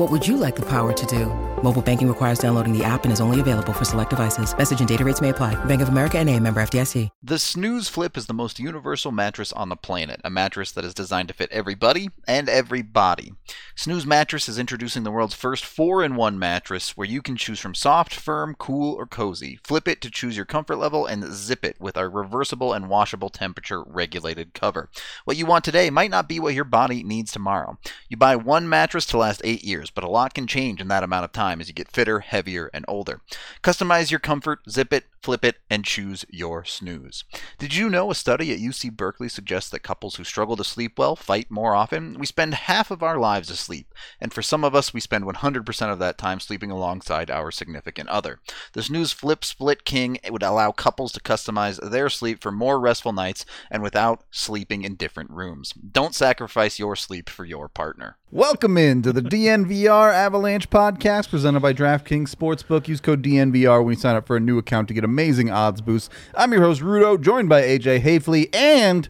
What would you like the power to do? Mobile banking requires downloading the app and is only available for select devices. Message and data rates may apply. Bank of America and a member FDIC. The Snooze Flip is the most universal mattress on the planet, a mattress that is designed to fit everybody and every body. Snooze Mattress is introducing the world's first 4-in-1 mattress where you can choose from soft, firm, cool, or cozy. Flip it to choose your comfort level and zip it with our reversible and washable temperature regulated cover. What you want today might not be what your body needs tomorrow. You buy one mattress to last 8 years, but a lot can change in that amount of time as you get fitter, heavier, and older. Customize your comfort, zip it, flip it, and choose your snooze. Did you know a study at UC Berkeley suggests that couples who struggle to sleep well fight more often? We spend half of our lives asleep, and for some of us, we spend 100% of that time sleeping alongside our significant other. The Snooze Flip Split King would allow couples to customize their sleep for more restful nights and without sleeping in different rooms. Don't sacrifice your sleep for your partner. Welcome in to the DNVR Avalanche podcast presented by DraftKings Sportsbook. Use code DNVR when you sign up for a new account to get amazing odds boost. I'm your host, Rudo, joined by AJ Hafley. And,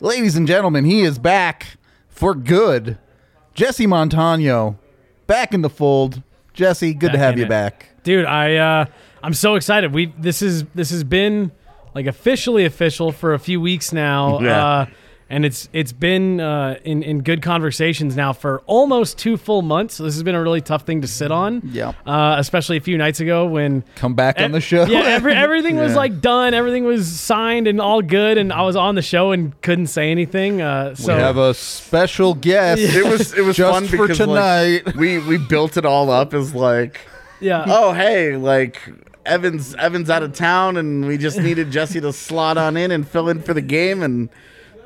ladies and gentlemen, he is back for good. Jesse Montano, back in the fold. Jesse, good to have you it. back. dude. I uh, I'm so excited. We this is this has been like officially official for a few weeks now, Yeah. uh, and it's it's been uh, in in good conversations now for almost two full months. So this has been a really tough thing to sit on. Yeah. uh, especially a few nights ago when Come back on E- the show. Yeah, every, everything was like done. Everything was signed and all good. And I was on the show and couldn't say anything. Uh, we have a special guest. It was it was Just fun for because tonight. like we we built it all up as like yeah. oh hey like Evans Evans out of town and we just needed Jesse to slot on in and fill in for the game and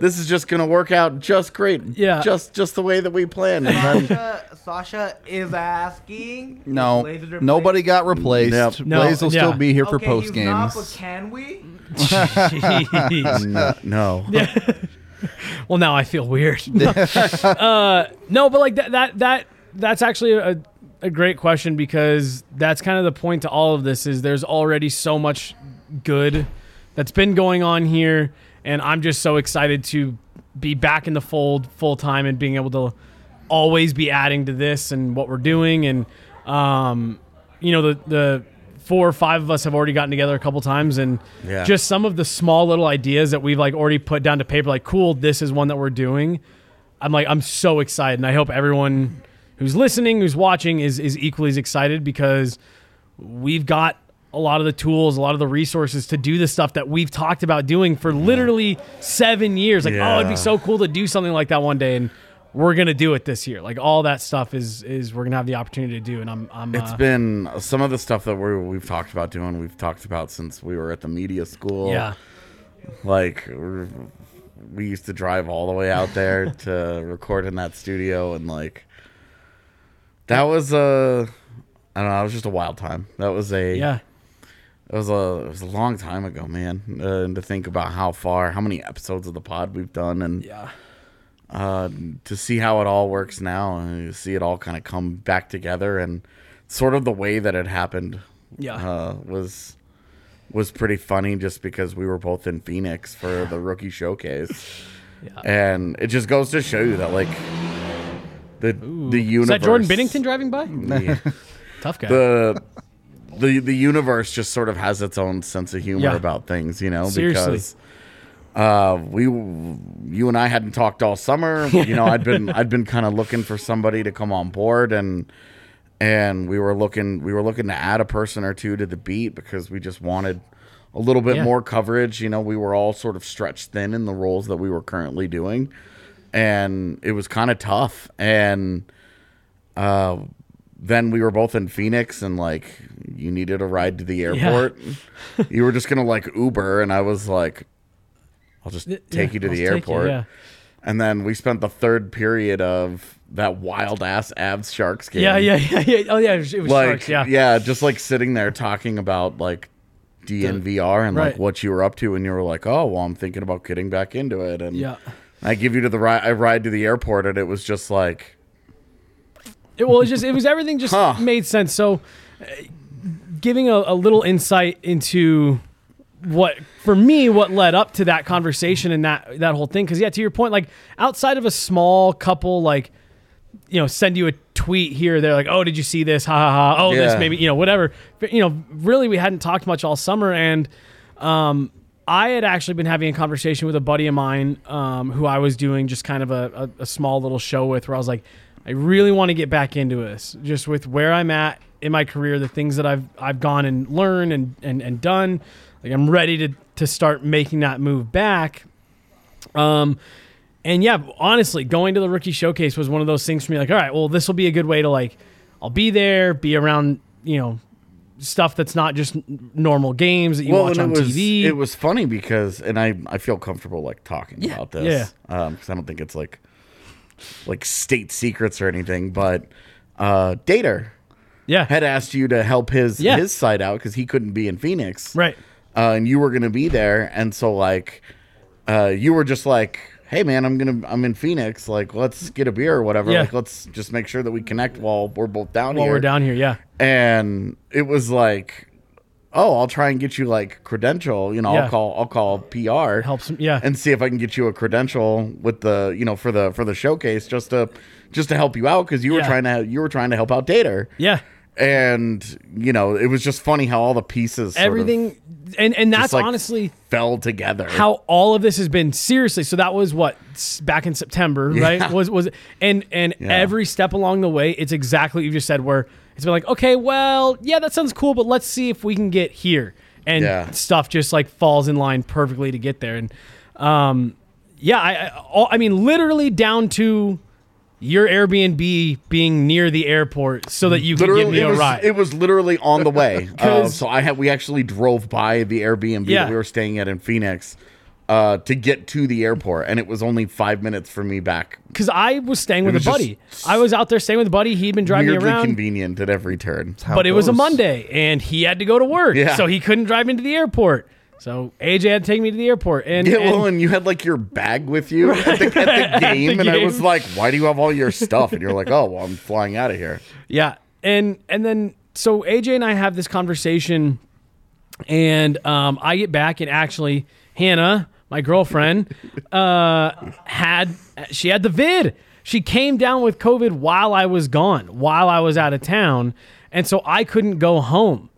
this is just gonna work out just great Yeah. just just the way that we planned and then Sasha, Sasha is asking. no, is nobody got replaced. Yep. No, Blaze will yeah. still be here for post he's not, games. but can we? Jeez. no, no. well, now I feel weird. uh, no, but like that that that that's actually a a great question because that's kind of the point to all of this is there's already so much good that's been going on here and I'm just so excited to be back in the fold full time and being able to always be adding to this and what we're doing and um you know the the four or five of us have already gotten together a couple times and Yeah. just some of the small little ideas that we've like already put down to paper like cool this is one that we're doing i'm like i'm so excited and i hope everyone who's listening who's watching is is equally as excited because we've got a lot of the tools a lot of the resources to do the stuff that we've talked about doing for literally seven years like oh it'd be so cool to do something like that one day and we're gonna do it this year like all that stuff is is we're gonna have the opportunity to do and i'm i'm It's uh, been some of the stuff that we're, we've talked about doing. We've talked about since we were at the media school. yeah Like we used to drive all the way out there to record in that studio, and like that was a I don't know. It was just a wild time. That was a yeah It was a it was a long time ago, man. Uh, and to think about how far, how many episodes of the pod we've done, and yeah uh, to see how it all works now, and see it all kind of come back together, and sort of the way that it happened yeah uh, was was pretty funny just because we were both in Phoenix for the rookie showcase. Yeah. And it just goes to show you that like the the universe is that Jordan Binnington driving by the, tough guy the the the universe just sort of has its own sense of humor Yeah. about things, you know, Seriously. because uh we you and I hadn't talked all summer. You know, I'd been I'd been kind of looking for somebody to come on board and and we were looking we were looking to add a person or two to the beat because we just wanted a little bit Yeah. more coverage. You know, we were all sort of stretched thin in the roles that we were currently doing, and it was kind of tough. And uh, then we were both in Phoenix, and like you needed a ride to the airport. you were just gonna like Uber, and I was like, I'll just take Yeah, you to I'll the take you, airport. yeah. And then we spent the third period of that wild ass Avs Sharks game. Yeah, yeah, yeah, yeah. Oh yeah, it was, Like, sharks. Yeah. just like sitting there talking about like DNVR and like what you were up to, and you were like, "Oh, well, I'm thinking about getting back into it." And Yeah. I give you to the ride. I ride to the airport, and it was just like, It, well, it was just it was everything just Huh. made sense. So, giving a, a little insight into what for me what led up to that conversation and that that whole thing. Because yeah to your point like outside of a small couple like you know send you a tweet here they're like oh did you see this? Ha ha ha. Oh this maybe you know whatever. But, you know really we hadn't talked much all summer and um I had actually been having a conversation with a buddy of mine um, who I was doing just kind of a, a, a small little show with where I was like, I really want to get back into this, just with where I'm at in my career, the things that I've I've gone and learned and, and, and done. Like I'm ready to to start making that move back. Um, and yeah, honestly, going to the rookie showcase was one of those things for me. Like, all right, well, this will be a good way to like, I'll be there, be around, you know, stuff that's not just normal games that you watch on it was TV. it was funny because, and I I feel comfortable like talking Yeah. about this, Yeah. because I don't think it's like like state secrets or anything, but uh, Dater yeah, had asked you to help his Yeah. his side out because he couldn't be in Phoenix, right. uh, and you were going to be there, and so like, uh, you were just like, "Hey man, I'm gonna I'm in Phoenix. Like, let's get a beer or whatever. Yeah. Like, let's just make sure that we connect while we're both down here. While here." we're down here, yeah, and it was like, "Oh, I'll try and get you like credential. You know, Yeah. I'll call I'll call PR helps. Yeah, and see if I can get you a credential with the you know for the for the showcase just to just to help you out because you were trying to you were trying to help out Dater." yeah. And you know it was just funny how all the pieces sort of Everything, and and that's like, honestly fell together. how all of this has been seriously. So that was what back in September, right? Was was and and Yeah. every step along the way, it's exactly what you just said. Where it's been like, okay, well, yeah, that sounds cool, but let's see if we can get here, and Yeah. stuff just like falls in line perfectly to get there. And um, yeah, I I, all, I mean, literally down to your Airbnb being near the airport so that you can give me it a was, ride. it was literally on the way. uh, 'Cause- so I had we actually drove by the Airbnb Yeah. that we were staying at in Phoenix uh, to get to the airport, and it was only five minutes for me back. Because I was staying with a was just buddy. I was out there staying with a buddy. He'd been driving me Weirdly around. convenient at every turn. But it was a. Monday and he had to go to work. Yeah. So he couldn't drive into the airport. So AJ had to take me to the airport. And, Yeah, and- well, and you had like your bag with you at, the, at the game, and I was like, "Why do you have all your stuff?" And you're like, "Oh, well, I'm flying out of here." yeah. And and then so AJ and I have this conversation and um, I get back and actually Hannah, my girlfriend, uh, had she had the vid. She came down with COVID while I was gone, while I was out of town, and so I couldn't go home.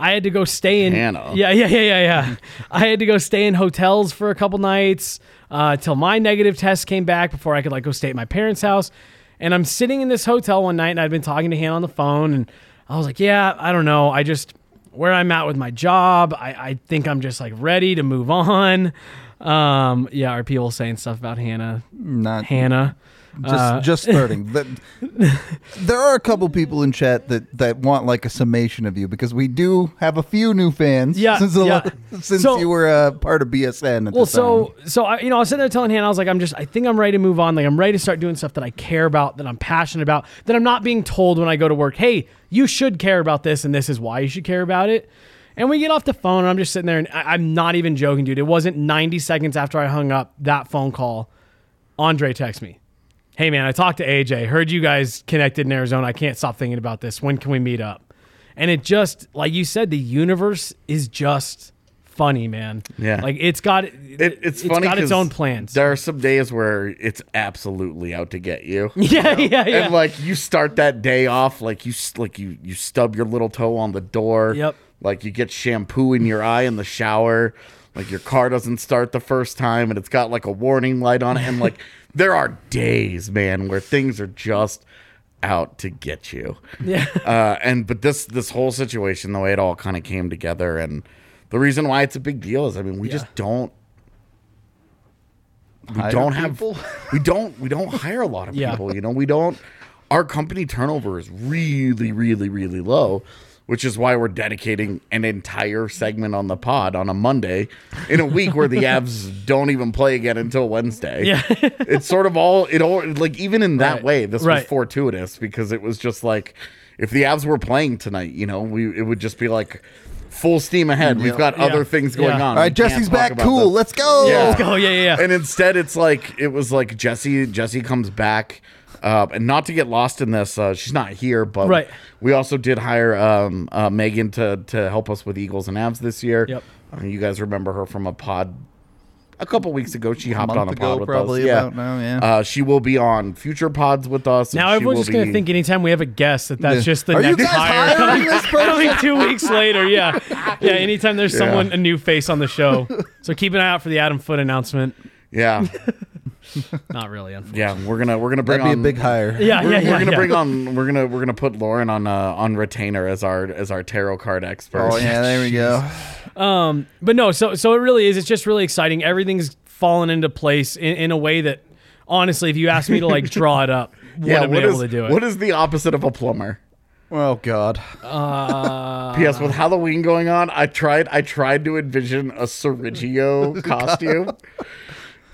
I had to go stay in. Hannah. Yeah, yeah, yeah, yeah, yeah. I had to go stay in hotels for a couple nights uh, till my negative test came back before I could like go stay at my parents' house. And I'm sitting in this hotel one night, and I'd been talking to Hannah on the phone, and I was like, "Yeah, I don't know. I just where I'm at with my job. I, I think I'm just like ready to move on." Um, yeah, are people saying stuff about Hannah? Not Hannah. Just Uh, just starting. The- there are a couple people in chat that that want like a summation of you because we do have a few new fans. Yeah, since yeah. since So- you were a part of BSN. Well, so so I, you know, I was sitting there telling Hannah, I was like, I'm just, I think I'm ready to move on. Like, I'm ready to start doing stuff that I care about, that I'm passionate about, that I'm not being told when I go to work, hey, you should care about this, and this is why you should care about it. And we get off the phone, and I'm just sitting there, and I, I'm not even joking, dude. It wasn't 90 seconds after I hung up that phone call. Andre texts me, "Hey man, I talked to AJ. Heard you guys connected in Arizona. I can't stop thinking about this. When can we meet up?" And it just, like you said, the universe is just funny, man. Yeah. like it's got It, it's funny. got its own plans. There are some days where it's absolutely out to get you. yeah, yeah, yeah. And like you start that day off, like you like you you stub your little toe on the door. Yep. Like you get shampoo in your eye in the shower. Like your car doesn't start the first time, and it's got like a warning light on it. And like there are days, man, where things are just out to get you. yeah. Uh, and but this this whole situation, the way it all kind of came together, and the reason why it's a big deal is I mean we just don't we Hire don't have people? we don't we don't hire a lot of Yeah. people. You know we don't. Our company turnover is really really really low. Which is why we're dedicating an entire segment on the pod on a Monday in a week where the Avs don't even play again until Wednesday Yeah. it's sort of all it all like even in that Right. way this was fortuitous because it was just like if the Avs were playing tonight you know we it would just be like full steam ahead we've got Yeah. other things going Yeah. on All right, We Jesse's back. Cool. this. Let's go. Yeah. Oh yeah, yeah, yeah. and instead it's like it was like Jesse Jesse comes back uh, and not to get lost in this uh, she's not here but Right. we also did hire um, uh, Megan to to help us with Eagles and Avs this year Yep. uh, you guys remember her from a pod a couple weeks ago she hopped on a ago, pod with probably us yeah. now, yeah. Uh, she will be on future pods with us. Now she everyone's will just gonna think anytime we have a guest that that's Yeah. just the Are you next guys hire hiring coming, this person? coming two weeks later. Yeah, yeah. Anytime there's someone a new face on the show, so keep an eye out for the Adam Foote announcement. Yeah, Not really, unfortunately. yeah. We're gonna we're gonna bring That'd be on a big hire. Yeah, We're, yeah, yeah. we're gonna yeah. bring on we're gonna we're gonna put Lauren on uh, on retainer as our as our tarot card expert. Oh yeah, there we go. Um, but no, so so it really is. It's just really exciting. Everything's fallen into place in, in a way that, honestly, if you asked me to like draw it up, yeah. have What able to do it. what is the opposite of a plumber? Oh God. Uh, P.S. With Halloween going on, I tried I tried to envision a Sergio costume.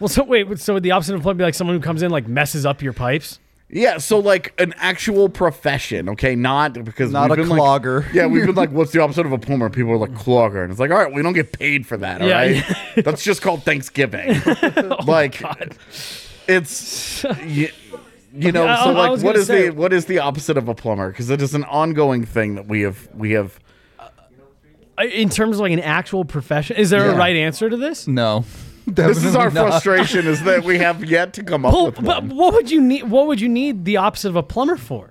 Well, so wait, so would the opposite of plumber be like someone who comes in like messes up your pipes? Yeah, so like an actual profession, okay, not because Not we've a been like- clogger. yeah, we've been like, what's the opposite of a plumber? People are like clogger, and it's like, all right, we don't get paid for that, all Yeah, right? yeah. That's just called Thanksgiving. Oh, like, it's you, you know, I- so I like, was what say- the what is the opposite of a plumber? Because it is an ongoing thing that we have we have. Uh, In terms of like an actual profession, is there a right answer to this? No. This is our not. frustration is that we have yet to come up Well, with but what would you need? What would you need the opposite of a plumber for?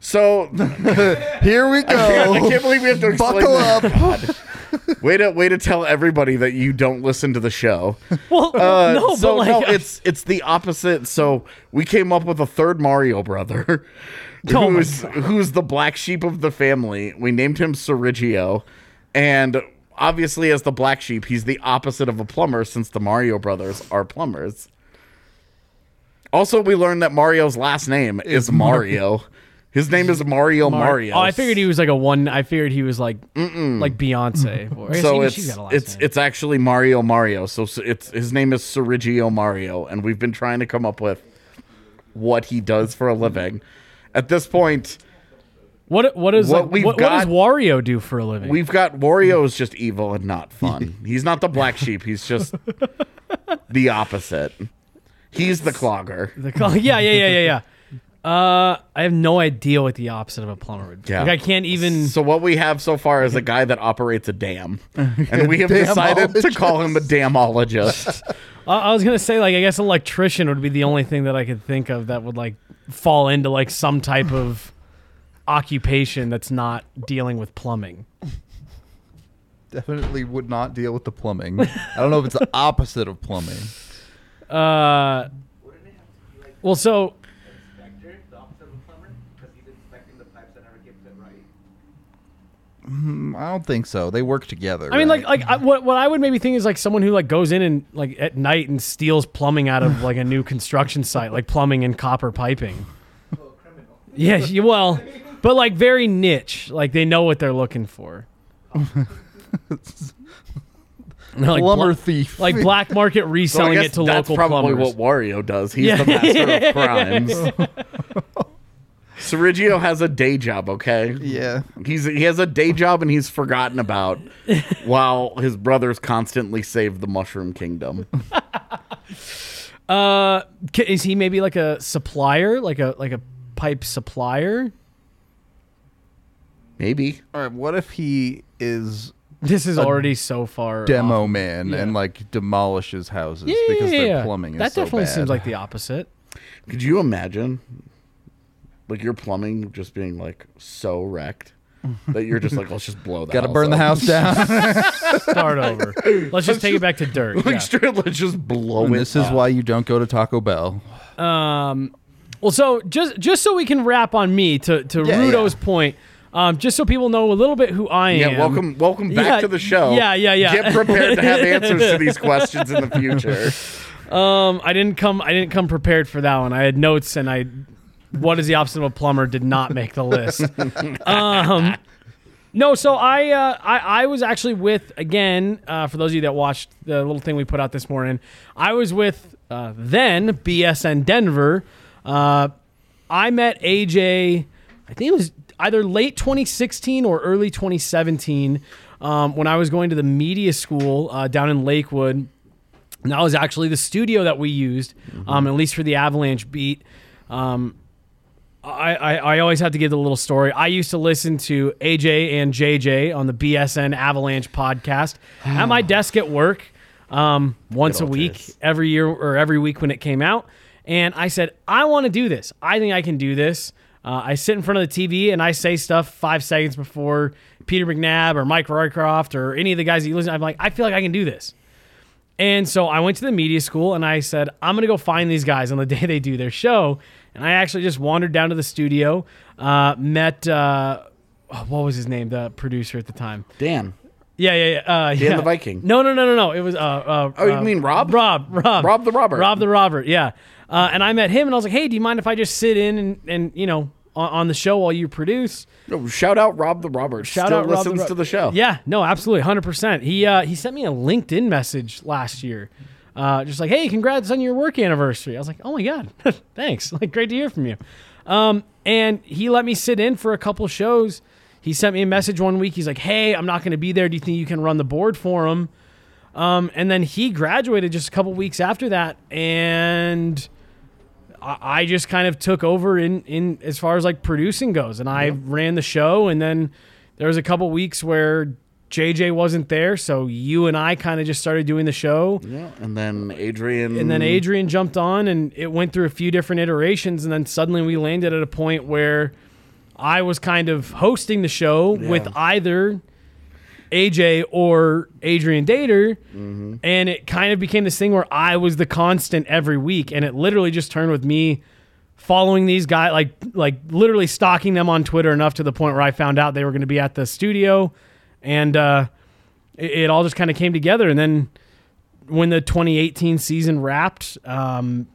So Here we go. I can't go. believe we have to Buckle this. up. Way to way to tell everybody that you don't listen to the show. Well, Uh, no, so but like, no, it's it's the opposite. So we came up with a third Mario brother, Oh who's who's the black sheep of the family. We named him Sergio, and obviously, as the black sheep, he's the opposite of a plumber, since the Mario brothers are plumbers. Also, we learned that Mario's last name is Mario. His name is Mario Mar- Mario. Oh, I figured he was like a one. I figured he was like like Beyonce. Or, so even it's she's got a last it's name. it's actually Mario Mario. So, so it's his name is Sergio Mario, and we've been trying to come up with what he does for a living. At this point, what what is what like, we've what, what does Wario do for a living? we've got Wario is just evil and not fun. He's not the black sheep. He's just the opposite. He's the clogger. The yeah, yeah, yeah, yeah, yeah. Uh, I have no idea what the opposite of a plumber would be. Yeah. Like I can't even. So what we have so far is a guy that operates a dam, and we have decided to call him a damologist. I, I was gonna say like I guess electrician would be the only thing that I could think of that would like fall into like some type of occupation that's not dealing with plumbing. Definitely would not deal with the plumbing. I don't know if it's the opposite of plumbing. Uh, well, so Inspector, the opposite of a plumber, because he's inspecting the pipes that never keeps it right. I don't think so. They work together. I mean, right? like, like I, what what I would maybe think is like someone who like goes in and like at night and steals plumbing out of like a new construction site, like plumbing and copper piping. Yeah, you- well, but like very niche. Like they know what they're looking for. Like plumber bla- thief. like black market reselling guess it to local. that's local probably plumbers. what Wario does. He's Yeah. the master of crimes. Sergio has a day job, okay? yeah. He's he has a day job and he's forgotten about while his brothers constantly save the Mushroom Kingdom. Uh, ca- is he maybe like a supplier, like a like a pipe supplier? Maybe. All right. What if he is This is already so far demo off. man Yeah. and like demolishes houses Yeah, because yeah, their yeah. plumbing is That so definitely bad. seems like the opposite. Could you imagine like your plumbing just being like so wrecked that you're just like, let's just blow the Got to house burn the house down. Start over. Let's just take it back to dirt. Like yeah. straight, let's just blow and it. this is up. why you don't go to Taco Bell. Um, well, so just just so we can wrap on me to to Yeah, Rudo's yeah. point, Um, just so people know a little bit who I am. Yeah, welcome, welcome back Yeah, to the show. yeah, yeah, yeah. Get prepared to have answers to these questions in the future. Um, I didn't come. I didn't come prepared for that one. I had notes, and I, what is the opposite of a plumber, did not make the list. um, no, so I, uh, I, I was actually with again. Uh, for those of you that watched the little thing we put out this morning, I was with uh, then BSN Denver. Uh, I met AJ. I think it was either late 2016 or early 2017 um, when I was going to the media school uh, down in Lakewood. And that was actually the studio that we used, um, at least for the Avalanche beat. Um, I, I, I always have to give the little story. I used to listen to AJ and JJ on the BSN Avalanche podcast at my desk at work um, once a week, days. every year or every week when it came out. And I said, I want to do this. I think I can do this. Uh, I sit in front of the TV and I say stuff five seconds before Peter McNab or Mike Rycroft or any of the guys that you listen. I'm like, I feel like I can do this. And so I went to the media school and I said, I'm going to go find these guys on the day they do their show. And I actually just wandered down to the studio, uh, met, uh, what was his name, the producer at the time? Dan. Yeah, yeah, yeah. Uh, yeah. the Viking. No, no, no, no, no. It was. Uh, uh, Oh, you uh, mean Rob? Rob, Rob, Rob the Robert. Rob the Robert. Yeah. Uh, and I met him, and I was like, "Hey, do you mind if I just sit in and, and you know on, on the show while you produce?" No, shout out Rob the Roberts. Shout Still out Rob listens Ro- to the show. Yeah, no, absolutely, hundred percent. He uh, he sent me a LinkedIn message last year, uh, just like, "Hey, congrats on your work anniversary." I was like, "Oh my god, thanks! Like, great to hear from you." Um, and he let me sit in for a couple shows. He sent me a message one week. He's like, "Hey, I'm not going to be there. Do you think you can run the board for him?" Um, and then he graduated just a couple weeks after that, and I, I just kind of took over in in as far as like producing goes, and I ran the show. And then there was a couple weeks where JJ wasn't there, so you and I kind of just started doing the show. Yeah, and then Adrian. And then Adrian jumped on, and it went through a few different iterations, and then suddenly we landed at a point where I was kind of hosting the show with either AJ or Adrian Dater, and it kind of became this thing where I was the constant every week, and it literally just turned with me following these guys, like like literally stalking them on Twitter enough to the point where I found out they were going to be at the studio, and uh, it, it all just kind of came together, and then when the 2018 season wrapped, um,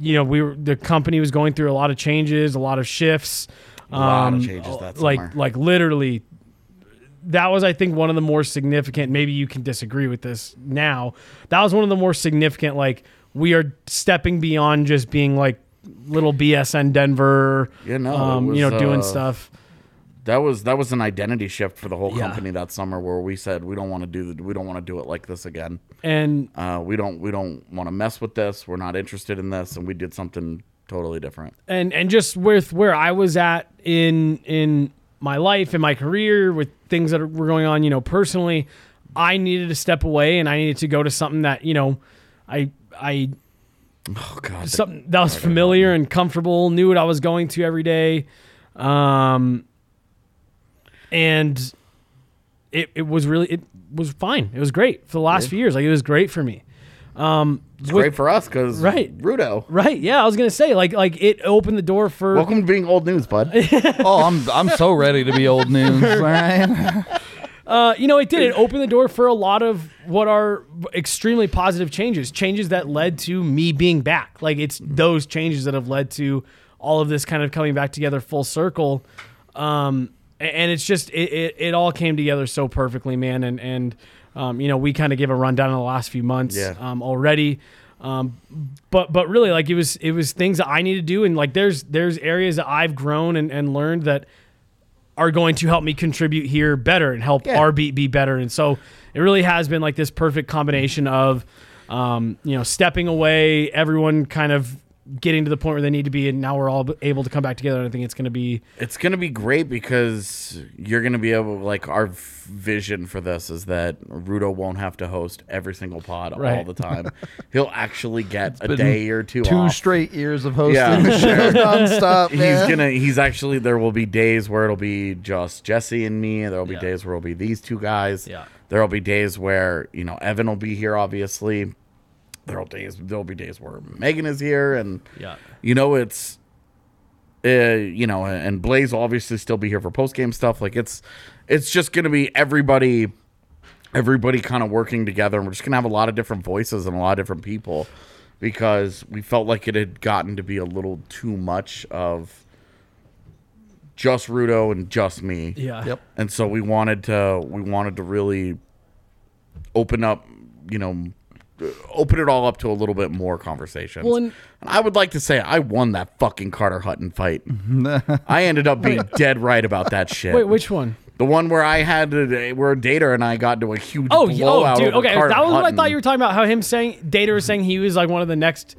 you know, we were the company was going through a lot of changes, a lot of shifts. A lot of um, changes like summer. like literally that was I think one of the more significant maybe you can disagree with this now. That was one of the more significant like we are stepping beyond just being like little BSN Denver Yeah, no, it um, you know doing uh, stuff. that was that was an identity shift for the whole Yeah. company that summer, where we said we don't want to do the, we don't want to do it like this again. And Uh, we don't we don't want to mess with this. We're not interested in this, and we did something totally different. and and just with where I was at in in my life and my career with things that were going on, you know, personally, I needed to step away and I needed to go to something that you know, I I Oh God, something that was familiar and comfortable, knew what I was going to every day, um, and it it was really it was fine. It was great for the last few years. Like it was great for me. Um, it's with- great for us because Right. Rudo. Right? Yeah, I was gonna say like like it opened the door for Welcome to being old news, bud. Oh, I'm I'm so ready to be old news. Right? Uh, you know, it did. It opened the door for a lot of what are extremely positive changes, changes that led to me being back. Like it's those changes that have led to all of this kind of coming back together full circle. Um, and it's just it, it, it all came together so perfectly, man. And and um, you know, we kind of gave a rundown in the last few months Yeah. um, already. Um, but but really, like it was it was things that I need to do, and like there's there's areas that I've grown and, and learned that are going to help me contribute here better and help Yeah. our beat be better. And so it really has been like this perfect combination of, um, you know, stepping away, everyone kind of getting to the point where they need to be, and now we're all able to come back together. And I think it's going to be it's gonna be great because you're gonna be able like our f- vision for this is that Rudo won't have to host every single pod all the time. He'll actually get a day or two, Two off. straight years of hosting Yeah. the show nonstop. He's man. gonna. He's actually. There will be days where it'll be just Jesse and me. There will be Yeah. days where it'll be these two guys. Yeah. There will be days where you know Evan will be here. Obviously, there'll days. There'll be days where Megan is here, and Yeah. you know it's uh, you know, and Blaze will obviously still be here for post game stuff. Like it's it's just gonna be everybody everybody kind of working together and we're just gonna have a lot of different voices and a lot of different people because we felt like it had gotten to be a little too much of just Rudo and just me. Yeah. Yep. And so we wanted to we wanted to really open up, you know, open it all up to a little bit more conversation. Well, and, and- I would like to say I won that fucking Carter Hutton fight. I ended up being dead right about that shit. Wait, which one? the one where I had to, where Dater and I got into a huge Oh, y- oh, blowout dude. over Okay, Carter that was what I Hutton. thought you were talking about. How him saying Dater was saying he was like one of the next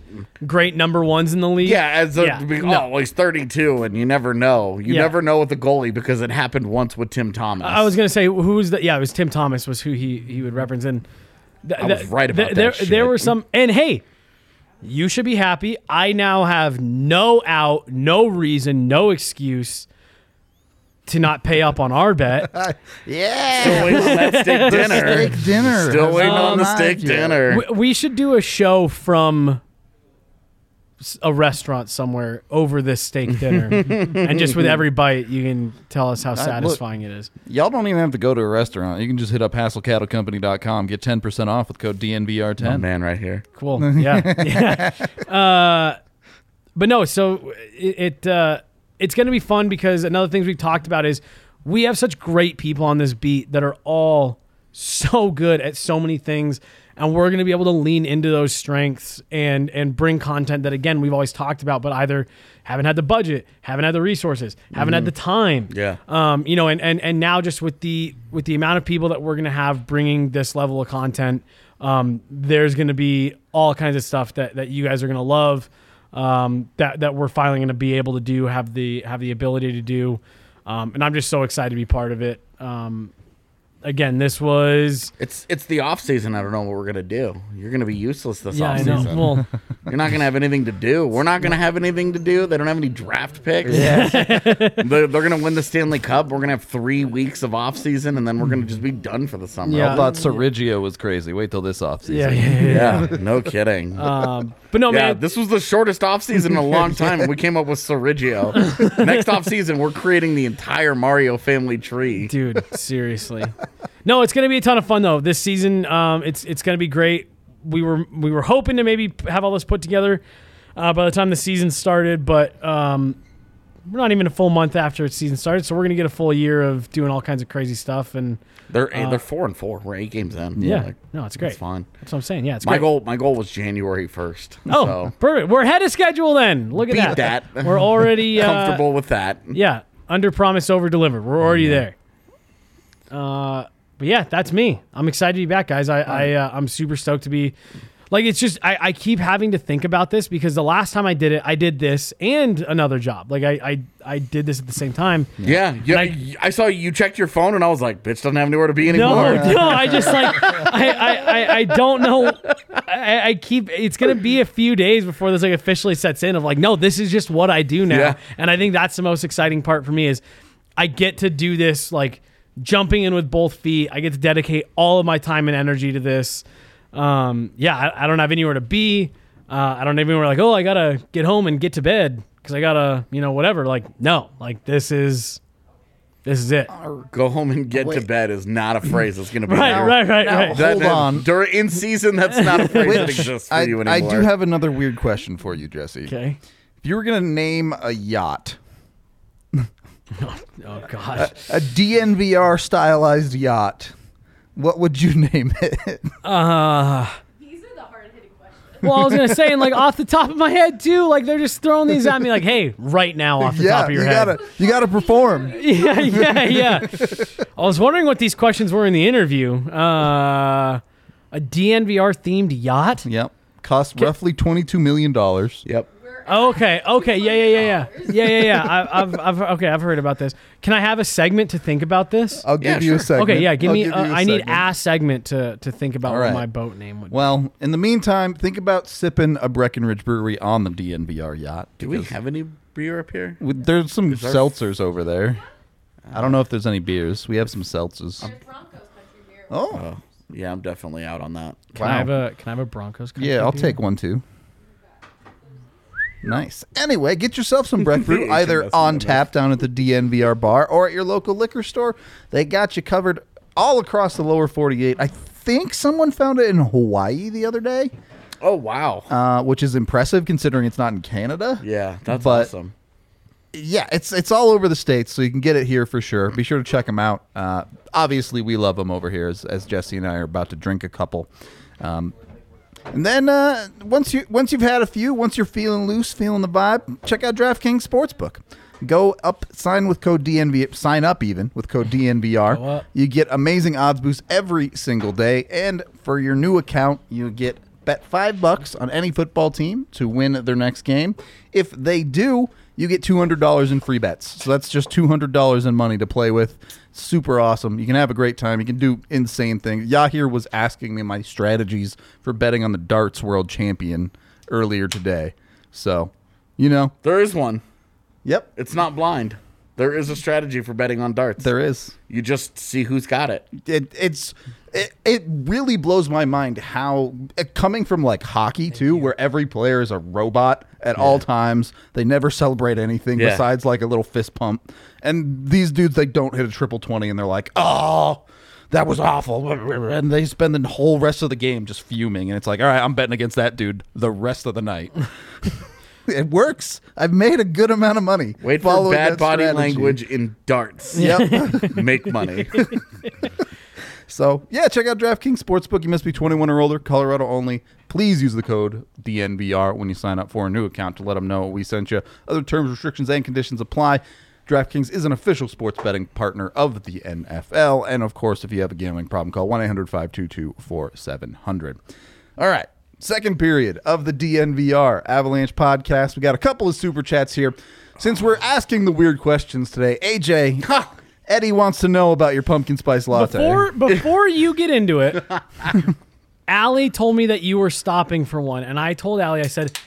great number ones in the league. Yeah, as a, Yeah, be- no. oh, well, he's 32, and you never know. You Yeah. never know with the goalie because it happened once with Tim Thomas. I was gonna say who's the yeah it was Tim Thomas was who he he would reference and th- I was right about th- there that there shit. were some and hey you should be happy I now have no out no reason no excuse to not pay up on our bet yeah. Still waiting on that steak dinner. Steak dinner. Still waiting Hasn't on the steak yet. dinner. we, we should do a show from s- a restaurant somewhere over this steak dinner and just with every bite you can tell us how look- satisfying it is Y'all don't even have to go to a restaurant. You can just hit up hasslecattlecompany.com, get 10% off with code DNVR10. Oh, man, right here. Cool. Yeah. yeah. Uh, but no, so it, it uh, it's going to be fun because another things we've talked about is we have such great people on this beat that are all so good at so many things and we're going to be able to lean into those strengths and and bring content that again we've always talked about but either haven't had the budget haven't had the resources haven't had the time Yeah. um, you know, and, and and now just with the with the amount of people that we're gonna have bringing this level of content, um, there's gonna be all kinds of stuff that that you guys are gonna love. Um, that that we're finally gonna be able to do, have the have the ability to do, um, and I'm just so excited to be part of it. Um, again, this was It's it's the off season. I don't know what we're gonna do. You're gonna be useless this yeah, off I know. Well, You're not gonna have anything to do. We're not gonna have anything to do. They don't have any draft picks. they're, they're gonna win the Stanley Cup. We're gonna have three weeks of off season, and then we're gonna just be done for the summer. Yeah. I thought Sergio was crazy. Wait till this offseason. yeah, yeah, yeah. Yeah, no kidding. Um, but no, yeah, man, this was the shortest off season in a long time, and we came up with Sergio. Next off season, we're creating the entire Mario family tree. dude seriously no it's gonna be a ton of fun though this season um it's it's gonna be great we were we were hoping to maybe have all this put together uh, by the time the season started but um we're not even a full month after its season started so we're gonna get a full year of doing all kinds of crazy stuff and They're they're four and four. We're eight games in. yeah. Like, no it's great. it's fine. that's what i'm saying. Yeah it's My great. goal my goal was January first. oh so perfect. We're ahead of schedule then. Look at beat that, that. we're already uh, comfortable with that. yeah under promise over deliver. We're already there. Uh but yeah that's me. I'm excited to be back guys. I, I uh, i'm super stoked to be like it's just I, I keep having to think about this because the last time i did it i did this and another job like i i, I did this at the same time Yeah, yeah. Like- I saw you checked your phone, and I was like, "Bitch doesn't have anywhere to be no, anymore." no, I just like I, I, I, I don't know. I, I keep it's gonna be a few days before this like officially sets in of like, no, this is just what I do now. Yeah. And I think that's the most exciting part for me is I get to do this like jumping in with both feet. I get to dedicate all of my time and energy to this. Um, yeah, I, I don't have anywhere to be. Uh, I don't have anywhere like, oh, I gotta get home and get to bed because I gotta, you know, whatever. Like, no, like this is this is it. Go home and get to bed is not a phrase that's going to be Right, there. right, right, now- right. That- Hold that- on. During in season, that's not a phrase that exists for I, you anymore. I do have another weird question for you, Jesse. Okay. If you were going to name a yacht, Oh gosh. a DNVR stylized yacht, what would you name it? Uh, These are the hard hitting questions. well, I was gonna say, and like off the top of my head too, like they're just throwing these at me, like, hey, right now off the yeah, top of your you head. gotta you gotta perform. Yeah, yeah, yeah. I was wondering what these questions were in the interview. Uh, a DNVR themed yacht. Yep. Cost roughly twenty two million dollars. Yep. Okay, okay, yeah, yeah, yeah, yeah, yeah, yeah, yeah. I, I've, I've, okay, I've heard about this. Can I have a segment to think about this? I'll give Yeah, you a segment. Okay, yeah, give I'll me. you uh, a I need segment. a segment to to think about All what right. my boat name would. be. Well, in the meantime, think about sipping a Breckenridge brewery on the DNVR yacht. Do we because have any beer up here? with- There's some there- seltzers over there. I don't know if there's any beers. We have some seltzers. Broncos country beer. Oh, Oh, yeah, I'm definitely out on that. Can I have a Can I have a Broncos? yeah, I'll beer? take one too. Nice. Anyway, get yourself some Breck Brew either on tap down at the DNVR bar or at your local liquor store. They got you covered all across the lower 48. I think someone found it in Hawaii the other day, Oh wow. uh, which is impressive considering it's not in Canada. yeah, that's but- awesome. yeah, it's it's all over the states, so you can get it here for sure. Be sure to check them out. Uh, obviously, we love them over here, as, as Jesse and I are about to drink a couple. Um, and then uh, once you once you've had a few, once you're feeling loose, feeling the vibe, check out DraftKings Sportsbook. Go up, sign with code DNV, sign up even with code DNVR. You get amazing odds boosts every single day, and for your new account, you get bet five bucks on any football team to win their next game. If they do, you get two hundred dollars in free bets. So that's just two hundred dollars in money to play with. Super awesome. You can have a great time. You can do insane things. Yahir was asking me my strategies for betting on the darts world champion earlier today. So, you know, There is one. yep, It's not blind. There is a strategy for betting on darts. there is. You just see who's got it. it, it's it, it really blows my mind how it, coming from like hockey too where every player is a robot at all times they never celebrate anything Yeah. besides like a little fist pump and these dudes they don't hit a triple 20 and they're like oh that was awful and they spend the whole rest of the game just fuming and it's like all right i'm betting against that dude the rest of the night it works i've made a good amount of money Wait for bad body strategy. language in darts. yep Make money. So yeah, check out DraftKings Sportsbook. You must be 21 or older, Colorado only. Please use the code DNVR when you sign up for a new account to let them know we sent you. Other terms, restrictions, and conditions apply. DraftKings is an official sports betting partner of the NFL, and of course, if you have a gambling problem, call 1-800-522-4700. All right, second period of the DNVR Avalanche podcast. We got a couple of super chats here. Since we're asking the weird questions today, AJ, Eddie wants to know about your pumpkin spice latte. Before before you get into it, Allie told me that you were stopping for one, and I told Allie, I said,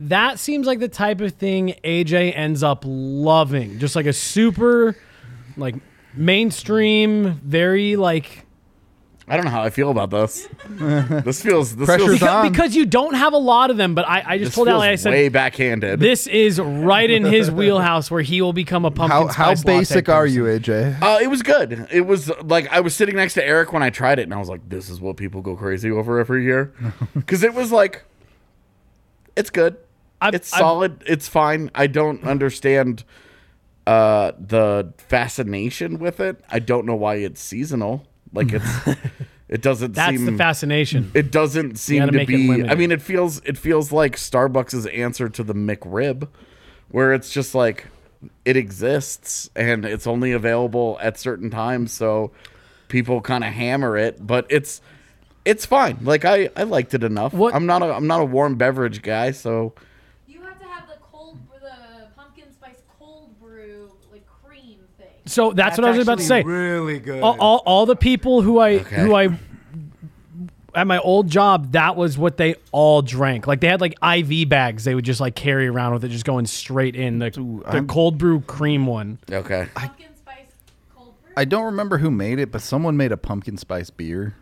that seems like the type of thing AJ ends up loving. Just like a super like mainstream, very like I don't know how I feel about this. this feels this Pressure's feels, on. because, because you don't have a lot of them, but I, I just this told feels Allie, I said way backhanded. this is right in his wheelhouse where he will become a pumpkin how how spice latte basic are person. you, AJ? Uh, it was good. It was like I was sitting next to Eric when I tried it, and I was like, "This is what people go crazy over every year," because it was like, it's good. I've- it's I've- solid. it's fine. I don't understand uh, the fascination with it. I don't know why it's seasonal. Like it's, it doesn't That's seem. the fascination. it doesn't seem to be. I mean, it feels it feels like Starbucks' answer to the McRib, where it's just like it exists and it's only available at certain times, so people kind of hammer it. But it's it's fine. Like I I liked it enough. What- I'm not a I'm not a warm beverage guy, so You have to have the cold, the pumpkin spice cold brew, like cream thing. So that's, what I was about to say. Really good. all, all, all the people who I Okay. who I at my old job, that was what they all drank. Like they had like IV bags they would just like carry around with it, just going straight in the the cold brew cream one. okay. Pumpkin spice. I don't remember who made it, but someone made a pumpkin spice beer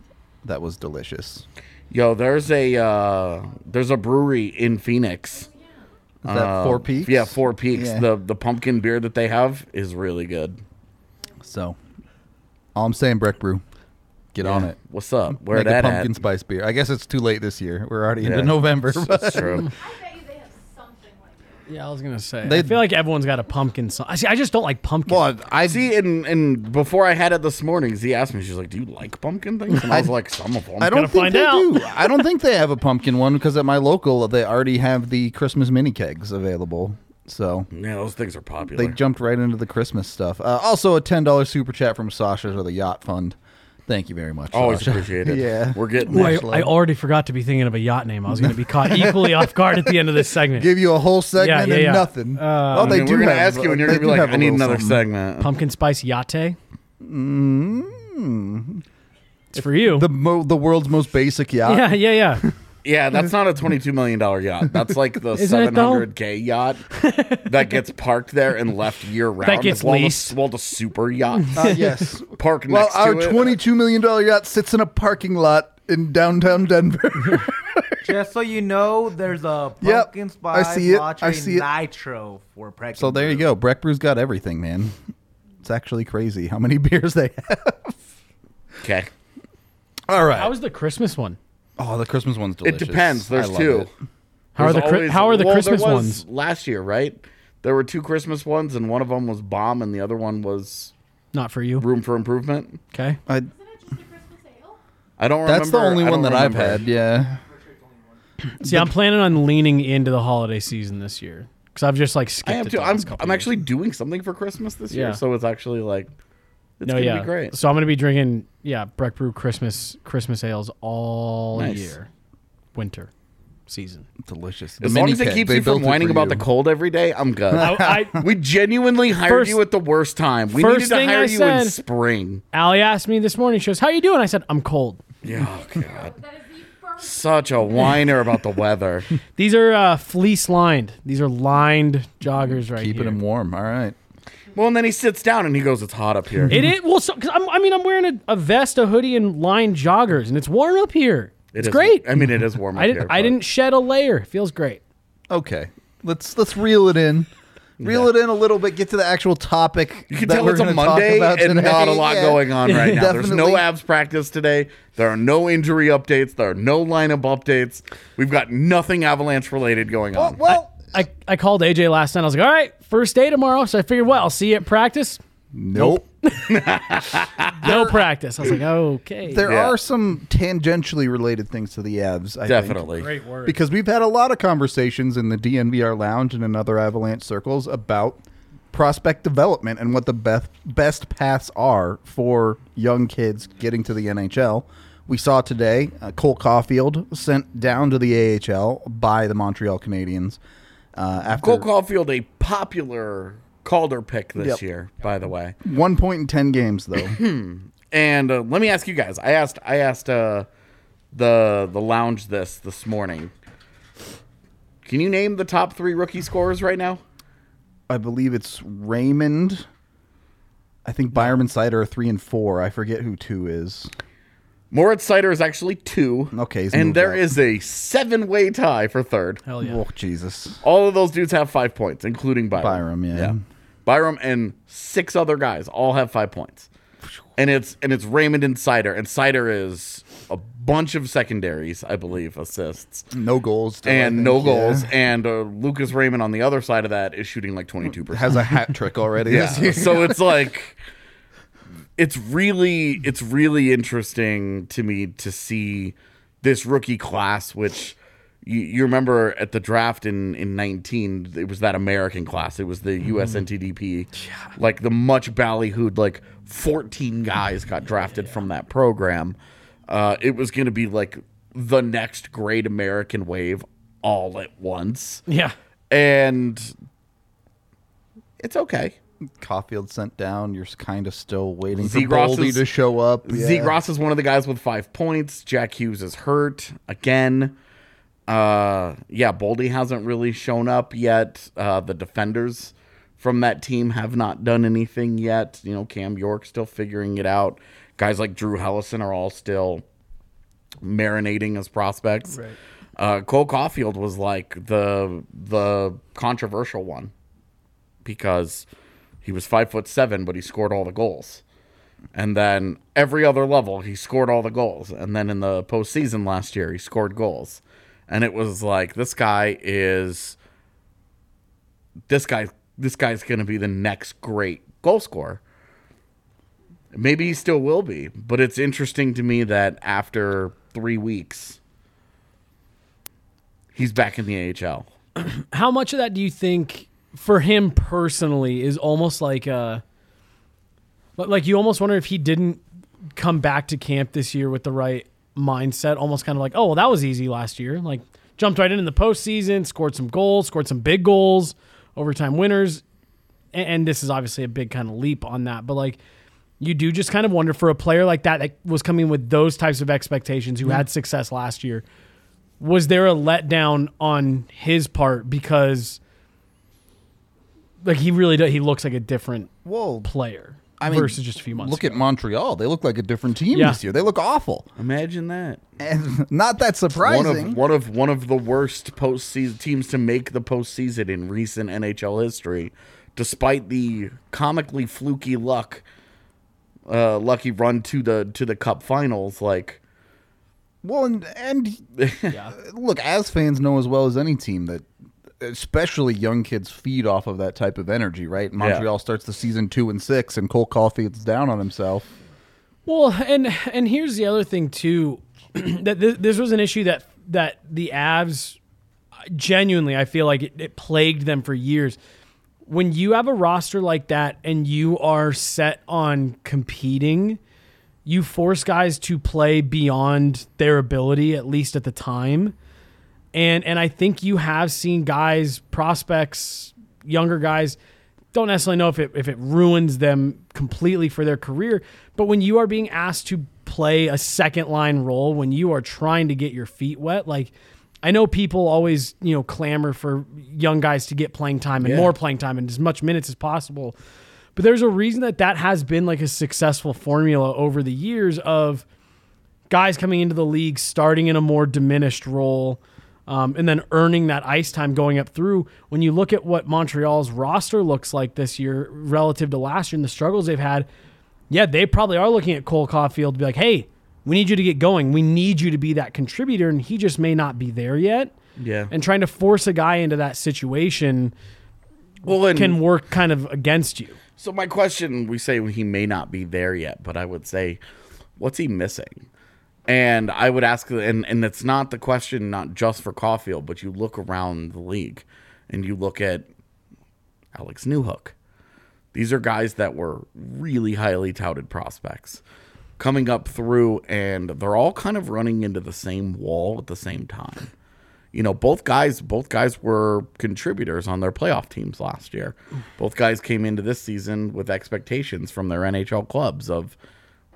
that was delicious. Yo, there's a uh, there's a brewery in Phoenix. Is that Uh, Four Peaks? Yeah, Four Peaks. Yeah. The the pumpkin beer that they have is really good. So, all I'm saying, Breck Brew, get on it. What's up? Where Make that a pumpkin at? spice beer. I guess it's too late this year. We're already into Yeah. November. That's true. I bet you they have something like it. Yeah, I was gonna say. They- I feel like everyone's got a pumpkin. So- I see. I just don't like pumpkin. well, I See, and and before I had it this morning, Z asked me, she's like, "Do you like pumpkin things?" And I was like, "Some of them." I don't think find they out. do. I don't think they have a pumpkin one because at my local they already have the Christmas mini kegs available. So Yeah, those things are popular. they jumped right into the Christmas stuff. Uh, also, a ten dollars super chat from Sasha to the Yacht Fund. Thank you very much. Always Sasha. appreciate it. yeah, we're getting Ooh, I. I already forgot to be thinking of a yacht name. I was gonna be caught equally off guard at the end of this segment. give you a whole segment yeah, and yeah. nothing. Uh, oh, I they mean, do we're gonna ask you, and you're gonna be like, "I need another something. segment." Pumpkin spice yachte. It's for you. The mo- the world's most basic yacht. yeah, yeah, yeah. Yeah, that's not a twenty-two million dollar yacht. That's like the Isn't it, seven though? hundred k yacht that gets parked there and left year round. That gets while leased. The, while the super yacht Uh, yes. park Well, next our to it. twenty-two million dollar yacht sits in a parking lot in downtown Denver. Just so you know, there's a Yep, pumpkin I see it, I see it. nitro for Breck. So there you go. Breck Brew's got everything, man. It's actually crazy how many beers they have. Okay. All right. How was the Christmas one? Oh, the Christmas one's It depends. There's I love two. it. How are the always- how are the well, there Christmas was ones? Last year, right? There were two Christmas ones, and one of them was bomb, and the other one was Not for you. room for improvement. Okay. I, Isn't it just a Christmas ale? I don't that's remember. the only one don't that I've had. Yeah. See, I'm planning on leaning into the holiday season this year because I've just like skipped. I am it too. the I'm, last I'm actually doing something for Christmas this Yeah. year, so it's actually like it's no, gonna yeah, be great. So I'm gonna be drinking, yeah, Breck Brew Christmas Christmas ales all Nice. year, winter season. Delicious. The As long as it keeps they you from whining about you. the cold every day, I'm good. I, I we genuinely hired First- you at the worst time. We first needed to thing hire I you in said- spring. Allie asked me this morning. She goes, "How you doing?" I said, "I'm cold." Yeah, oh, God. That is the first. Such a whiner about the weather. These are uh, fleece lined. These are lined joggers right Keeping here. him warm. All right. Well, and then he sits down and he goes, "It's hot up here." It is well, so, cause I'm, I mean, I'm wearing a, a vest, a hoodie, and lined joggers, and it's warm up here. It it's is- great. I mean, it is warm. Up I didn't. Here, I but- didn't shed a layer. It feels great. Okay. Let's let's reel it in. Reel it in a little bit. Get to the actual topic. You can that tell we're it's a gonna talk Monday about and today. not a lot Yeah. going on right now. There's no Definitely. Avs practice today. There are no injury updates. There are no lineup updates. We've got nothing Avalanche related going on. Well, I, I called AJ last night. I was like, all right, first day tomorrow. So I figured, well, I'll see you at practice. nope. No practice. I was like, okay. There Yeah. are some tangentially related things to the Avs. I think. Definitely. Great word. because we've had a lot of conversations in the DNVR lounge and in other Avalanche circles about prospect development and what the best best paths are for young kids getting to the NHL. We saw today uh, Cole Caufield sent down to the AHL by the Montreal Canadiens uh, after Cole Caufield, a popular Calder pick this Yep. year, by the way. one point in ten games though. And uh, let me ask you guys. I asked. I asked uh, the the lounge this this morning. Can you name the top three rookie scorers right now? I believe it's Raymond. I think Byram and Seider are three and four. I forget who two is. Moritz Seider is actually two. Okay, he's and moved there up. is a seven way tie for third. Hell yeah. Oh Jesus, All of those dudes have five points, including Byram. Byram, yeah. Byram and six other guys all have five points. And it's and it's Raymond and Seider. And Seider is a bunch of secondaries, I believe, assists. no goals still, and think, no yeah. goals. And uh, Lucas Raymond on the other side of that is shooting like 22%. Has a hat trick already. yeah. so it's like it's really it's really interesting to me to see this rookie class which you, you remember at the draft in, in 19 it was that american class. It was the us ntdp like the much ballyhooed like 14 guys got drafted from that program. Uh, it was going to be like the next great american wave all at once. Yeah. and it's okay Caufield sent down. You're kind of still waiting for Zegras Boldy to show up. Yeah. Zegras is one of the guys with five points. Jack Hughes is hurt again. Uh, yeah, Boldy hasn't really shown up yet. Uh, the defenders from that team have not done anything yet. You know, Cam York still figuring it out. Guys like Drew Helleson are all still marinating as prospects. Right. Uh, Cole Caufield was like the the controversial one because he was five foot seven, but he scored all the goals. And then every other level, he scored all the goals. And then in the postseason last year, he scored goals. And it was like this guy is this guy this guy's gonna be the next great goal scorer. Maybe he still will be, but it's interesting to me that after three weeks, he's back in the AHL. How much of that do you think for him personally is almost like uh, a but, like you almost wonder if he didn't come back to camp this year with the right mindset, almost kind of like, oh well, that was easy last year. Like jumped right in in the postseason, scored some goals, scored some big goals, overtime winners, and, and this is obviously a big kind of leap on that. But like you do just kind of wonder for a player like that that was coming with those types of expectations who had success last year was there a letdown on his part because like he really does he looks like a different Whoa. player I mean, versus just a few months. Look ago. at Montreal; they look like a different team Yeah. this year. They look awful, Imagine that. and not that surprising. One surprising. of one of one of the worst postseason teams to make the postseason in recent NHL history, despite the comically fluky luck, uh, lucky run to the to the Cup Finals. Like, Well, and, and look, as fans know as well as any team that, especially young kids, feed off of that type of energy, right? Montreal starts the season two and six, and Cole Caufield's down on himself. Well, and and here's the other thing too, that this, this was an issue that that the Avs genuinely, I feel like it, it plagued them for years. When you have a roster like that and you are set on competing, you force guys to play beyond their ability, at least at the time. And and I think you have seen guys, prospects, younger guys, don't necessarily know if it if it ruins them completely for their career, but when you are being asked to play a second line role, when you are trying to get your feet wet, like I know people always, you know, clamor for young guys to get playing time and Yeah. more playing time and as much minutes as possible. But there's a reason that that has been like a successful formula over the years of guys coming into the league starting in a more diminished role um, and then earning that ice time going up through. When you look at what Montreal's roster looks like this year relative to last year and the struggles they've had, yeah, they probably are looking at Cole Caufield to be like, hey, we need you to get going. We need you to be that contributor. And he just may not be there yet. yeah. And trying to force a guy into that situation well, can work kind of against you. so my question: We say he may not be there yet, but I would say, what's he missing? And I would ask, and and it's not the question, not just for Caufield, but you look around the league, and you look at Alex Newhook. These are guys that were really highly touted prospects coming up through, and they're all kind of running into the same wall at the same time. You know, both guys, both guys were contributors on their playoff teams last year. Both guys came into this season with expectations from their NHL clubs of,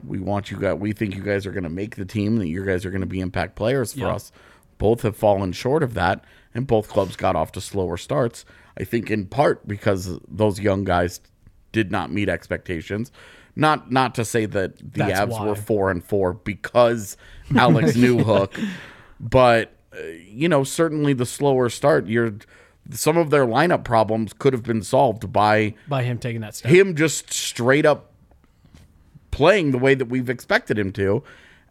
we want you guys, we think you guys are going to make the team, that you guys are going to be impact players for Yeah. us. Both have fallen short of that, and both clubs got off to slower starts. I think in part because those young guys did not meet expectations. Not not to say that the That's Avs why. were four and four because Alex Newhook, but uh, you know certainly the slower start. You're some of their lineup problems could have been solved by By him taking that step. him just straight up playing the way that we've expected him to.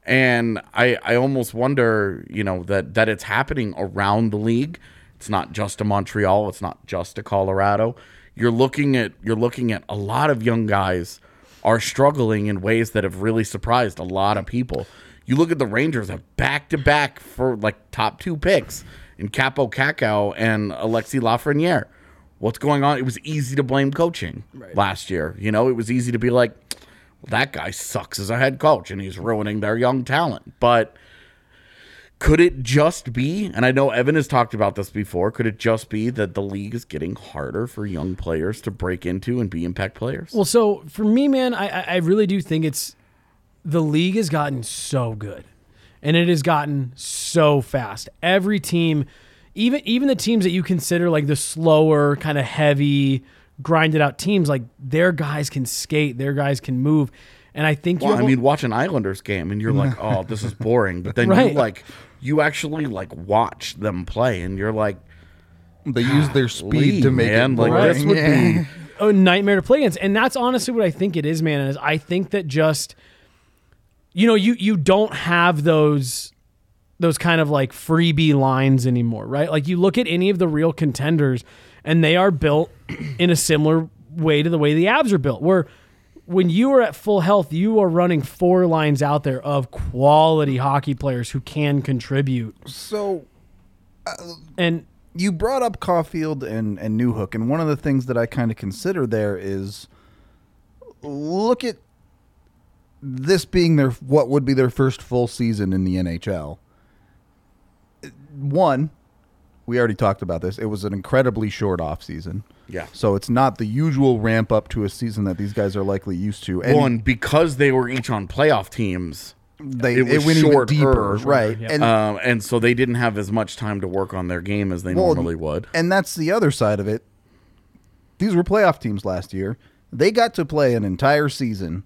And I, I almost wonder, you know, that that it's happening around the league. It's not just to Montreal. It's not just to Colorado. You're looking at you're looking at a lot of young guys are struggling in ways that have really surprised a lot of people. You look at the Rangers have back to back for like top two picks in Kaapo Kakko and Alexi Lafreniere. What's going on? It was easy to blame coaching last year. You know, it was easy to be like, that guy sucks as a head coach and he's ruining their young talent. But could it just be, and I know Evan has talked about this before, could it just be that the league is getting harder for young players to break into and be impact players? Well, so for me, man, I, I- really do think it's the league has gotten so good, and it has gotten so fast. Every team, even even the teams that you consider like the slower, kind of heavy, grinded out teams, like their guys can skate, their guys can move, and I think you Well, have I a- mean, watch an Islanders game and you're like, oh, this is boring. But then Right. you like, you actually like watch them play and you're like, They use their speed to make man, it like boring. this would Yeah. be a nightmare to play against. And that's honestly what I think it is, man. Is I think that just you know, you you don't have those those kind of like freebie lines anymore, right? Like you look at any of the real contenders and they are built in a similar way to the way the Avs are built. Where when you are at full health, you are running four lines out there of quality hockey players who can contribute. So uh, And you brought up Caufield and, and Newhook, and one of the things that I kind of consider there is look at this being their what would be their first full season in the NHL. One, we already talked about this. It was an incredibly short off season. Yeah. So it's not the usual ramp up to a season that these guys are likely used to. And one because they were each on playoff teams. they it it, was went even shorter, deeper, right? yeah. And Um, and so they didn't have as much time to work on their game as they Well, normally would. And that's the other side of it. These were playoff teams last year. They got to play an entire season,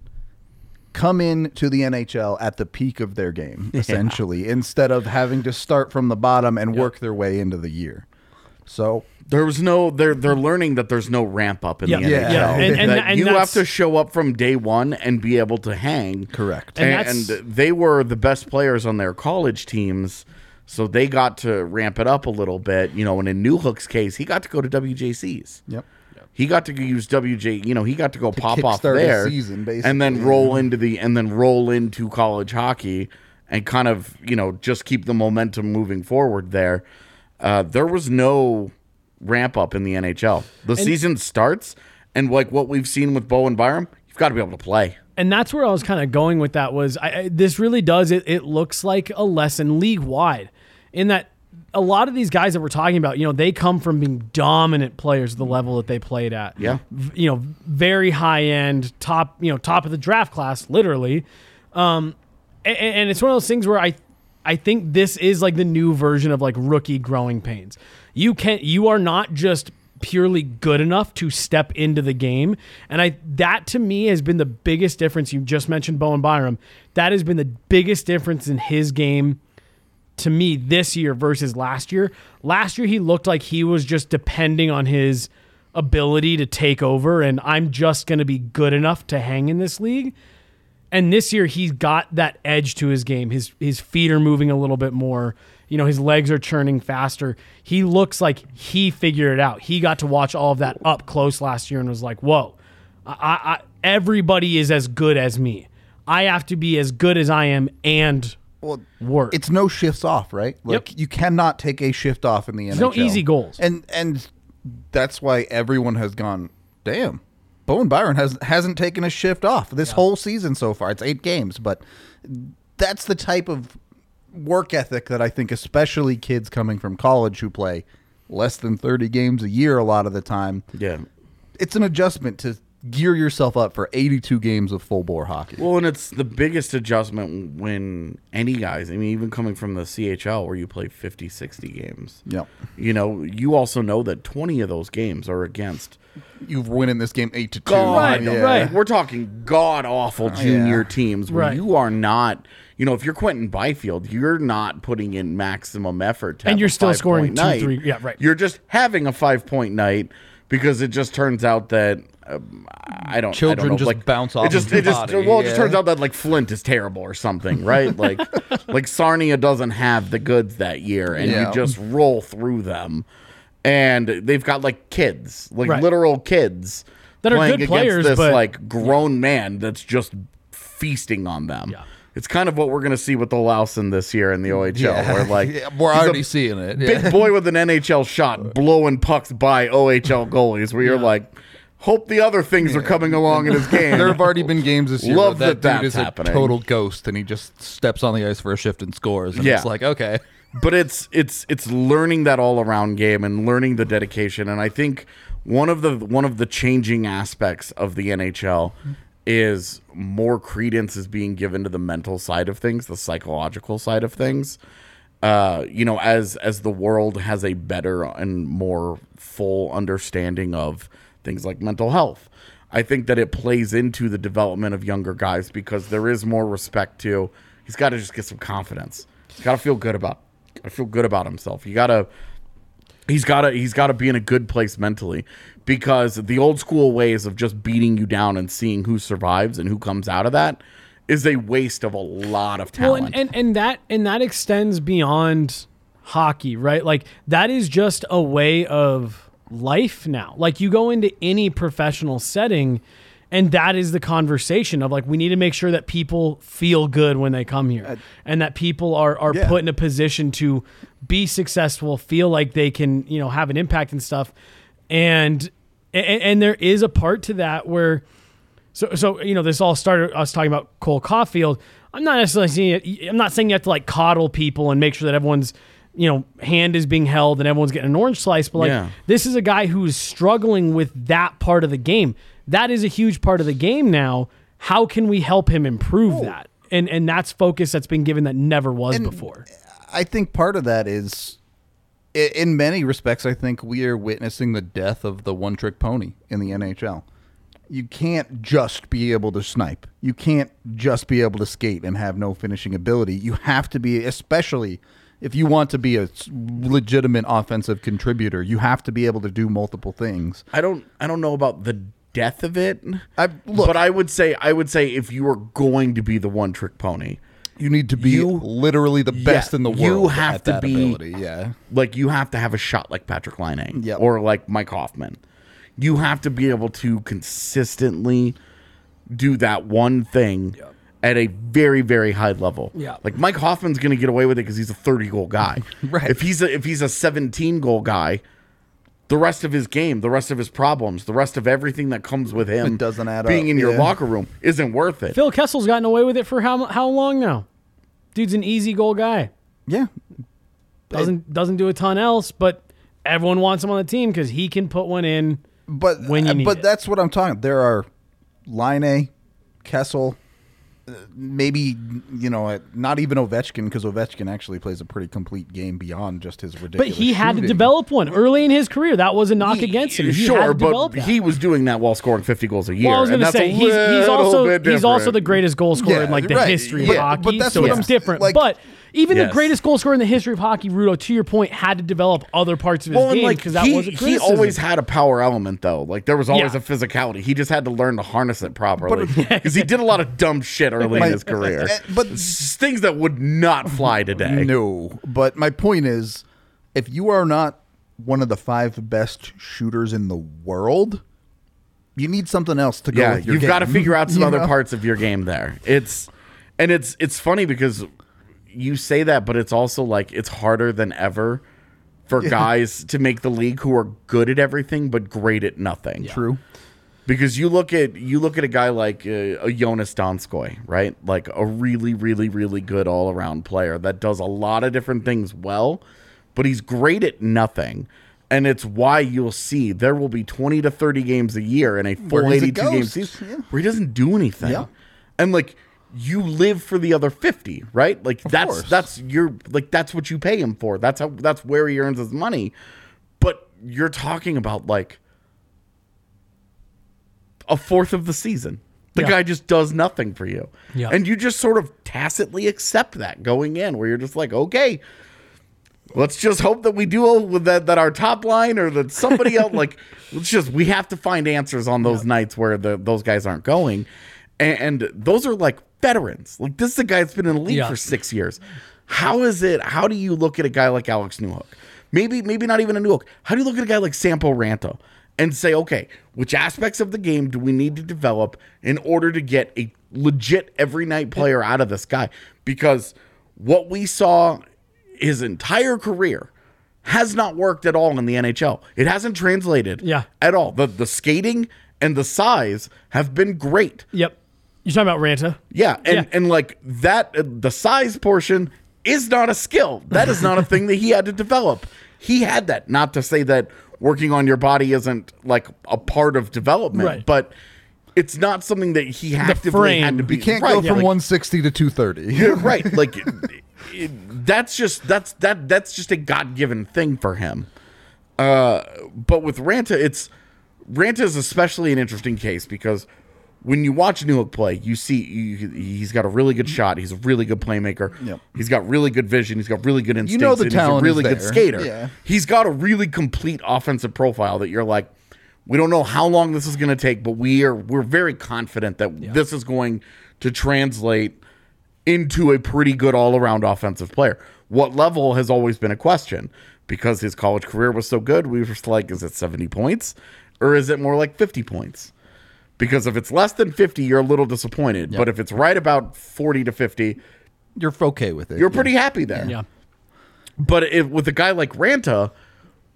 come in to the NHL at the peak of their game, essentially, instead of having to start from the bottom and work their way into the year. So There was no they're they're learning that there's no ramp up in Yeah. the NHL. Yeah. Yeah. And- and- and you have to show up from day one and be able to hang. Correct. And And, and they were the best players on their college teams, so they got to ramp it up a little bit. You know, and in Newhook's case, he got to go to WJCs. Yep. He got to use WJ. You know, he got to go pop off kickstart there, season, and then roll into the and then roll into college hockey, and kind of you know just keep the momentum moving forward there. Uh, there was no ramp up in the NHL. The season starts, and like what we've seen with Bowen Byram, you've got to be able to play. and that's where I was kind of going with that was I, I, this really does it it looks like a lesson league wide in that a lot of these guys that we're talking about you know they come from being dominant players at the level that they played at Yeah. V- you know very high end top you know top of the draft class literally um and, and it's one of those things where I I think this is like the new version of like rookie growing pains. You can not you are not just purely good enough to step into the game. And I that to me has been the biggest difference. You just mentioned Bowen Byram. That has been the biggest difference in his game to me this year versus last year. Last year he looked like he was just depending on his ability to take over and I'm just going to be good enough to hang in this league. And this year he's got that edge to his game. His his feet are moving a little bit more. You know, his legs are churning faster. He looks like he figured it out. He got to watch all of that up close last year and was like, "Whoa, I, I, everybody is as good as me. I have to be as good as I am and well, work." it's no shifts off, right? Like you cannot take a shift off in the There's NHL. no easy goals. and and that's why everyone has gone. Damn, Bowen Byram has hasn't taken a shift off this whole season so far. It's eight games, but that's the type of work ethic that I think, especially kids coming from college who play less than thirty games a year, a lot of the time, Yeah. it's an adjustment to gear yourself up for eighty-two games of full bore hockey. Well, and it's the biggest adjustment when any guys, I mean, even coming from the CHL where you play 50, 60 games. Yep. You know, you also know that 20 of those games are against You've winning this game eight to two. God, Right, yeah. right. We're talking god awful junior yeah. teams where Right. you are not, you know, if you're Quinton Byfield, you're not putting in maximum effort. To And you're still scoring two, night. three- yeah, right. You're just having a five point night because it just turns out that. Um, I don't. I don't Children know, just like, bounce It off just, of it just, body, well, it just turns out that like Flint is terrible or something, right? Like, like Sarnia doesn't have the goods that year, and Yeah. you just roll through them. And they've got like kids, like Right. literal kids That are good against players, this but- like grown man that's just feasting on them. Yeah. It's kind of what we're going to see with the Olausson this year in the OHL, where like Yeah, we're already seeing it. big boy with an NHL shot blowing pucks by OHL goalies, where you're like, hope the other things are coming along in his game. There have already been games this year Love that that, that's dude is happening. a total ghost and he just steps on the ice for a shift and scores. And Yeah. it's like, okay. but it's it's it's learning that all around game and learning the dedication and i think one of the one of the changing aspects of the nhl is more credence is being given to the mental side of things the psychological side of things uh you know as as the world has a better and more full understanding of things like mental health i think that it plays into the development of younger guys because there is more respect to he's got to just get some confidence he's got to feel good about I feel good about himself. You gotta he's gotta he's gotta be in a good place mentally. Because the old school ways of just beating you down and seeing who survives and who comes out of that is a waste of a lot of Well, talent. and, and and that and that extends beyond hockey, right? Like that is just a way of life now. Like you go into any professional setting and that is the conversation of like we need to make sure that people feel good when they come here and that people are are Yeah. put in a position to be successful, feel like they can, you know, have an impact and stuff. And and, and there is a part to that where so, so you know, this all started us talking about Cole Caufield. I'm not necessarily it, I'm not saying you have to like coddle people and make sure that everyone's you know hand is being held and everyone's getting an orange slice. But like, Yeah. this is a guy who's struggling with that part of the game. That is a huge part of the game now. How can we help him improve that? And and that's focus that's been given that never was And- before. I think part of that is, in many respects, I think we are witnessing the death of the one trick pony in the NHL. you can't just be able to snipe. You can't just be able to skate and have no finishing ability. You have to be, especially if you want to be a legitimate offensive contributor, you have to be able to do multiple things. I don't I don't know about the death of it. I- look- but I would say I would say if you are going to be the one trick pony, You need to be You- literally the best Yeah, in the world. you have at to that be- ability. Yeah. like you have to have a shot like Patrik Laine Yep. or like Mike Hoffman. You have to be able to consistently do that one thing at a very very high level. Yeah. Like Mike Hoffman's going to get away with it because he's a 30 goal guy. Right. If he's a if he's a 17 goal guy, the rest of his game, the rest of his problems, the rest of everything that comes with him It doesn't add being up, in your yeah. locker room isn't worth it. Phil Kessel's gotten away with it for how how long now? Dude's an easy goal guy. Yeah. Doesn't doesn't do a ton else, but everyone wants him on the team because he can put one in. But When you need but it. that's what I'm talking. There are Laine, Kessel, uh, maybe you know, uh, not even Ovechkin because Ovechkin actually plays a pretty complete game beyond just his ridiculous. But he had to develop one early in his career. That was a knock against him. He sure, but he was doing that while scoring 50 goals a year. well, I was going to say he's, he's also he's also the greatest goal scorer Yeah, in like the right. history But- of hockey. but that's so what it's I'm- different. like- but even Yes. the greatest goal scorer in the history of hockey, Rudo, to your point, had to develop other parts of his Well, and game like because that he, was a he always had a power element though. Like there was always Yeah. a physicality. He just had to learn to harness it properly because he did a lot of dumb shit early My- in his career. but- things that would not fly today. No, but my point is, if you are not one of the five best shooters in the world, you need something else to go. Yeah, with your you've got to figure out some you other know? parts of your game there. It's and it's it's funny because you say that, but it's also like it's harder than ever for guys to make the league who are good at everything but great at nothing. True. because you look at you look at a guy like uh, a Joonas Donskoi, right? Like a really, really, really good all around player that does a lot of different things well, but he's great at nothing. And it's why you'll see there will be twenty to thirty games a year in a Where full eighty two game season yeah. where he doesn't do anything. Yeah. And like you live for the other fifty, right? Like that's course. that's your like that's what you pay him for. That's how that's where he earns his money. But you're talking about like a fourth of the season. The Yeah. guy just does nothing for you. Yeah. And you just sort of tacitly accept that going in, where you're just like, okay, let's just hope that we do with that, that our top line or that somebody else, like, let's just, we have to find answers on those nights where the, those guys aren't going. And, and those are like veterans. Like, this is a guy that's been in the league Yeah. for six years. How is it, how do you look at a guy like Alex Newhook? Maybe, maybe not even a Newhook. How do you look at a guy like Sampo Ranta? and say, okay, which aspects of the game do we need to develop in order to get a legit every night player out of this guy? Because what we saw his entire career has not worked at all in the NHL. It hasn't translated Yeah. at all. The the skating and the size have been great. Yep. You're talking about Ranta. Yeah, and Yeah. and like that, uh, the size portion is not a skill. That is not a thing that he had to develop. He had that. Not to say that working on your body isn't like a part of development, Right. but it's not something that he actively frame. had to be. You can't right, go from like- 160 to 230. yeah, right. Like it- it- that's just that's that that's just a God given thing for him. Uh, but with Ranta, it's Ranta is especially an interesting case because when you watch Newhook play, you see you, he's got a really good mm-hmm. shot. He's a really good playmaker. Yep. He's got really good vision. He's got really good instincts. You know the talent he's a really good there. skater. Yeah. He's got a really complete offensive profile that you're like, we don't know how long this is going to take, but we are we're very confident that this is going to translate into a pretty good all around offensive player. What level has always been a question because his college career was so good. We were just like, is it 70 points or is it more like 50 points? Because if it's less than 50, you're a little disappointed. But if it's right about 40 to 50, You're okay with it. you're pretty happy there. Yeah. But if, with a guy like Ranta,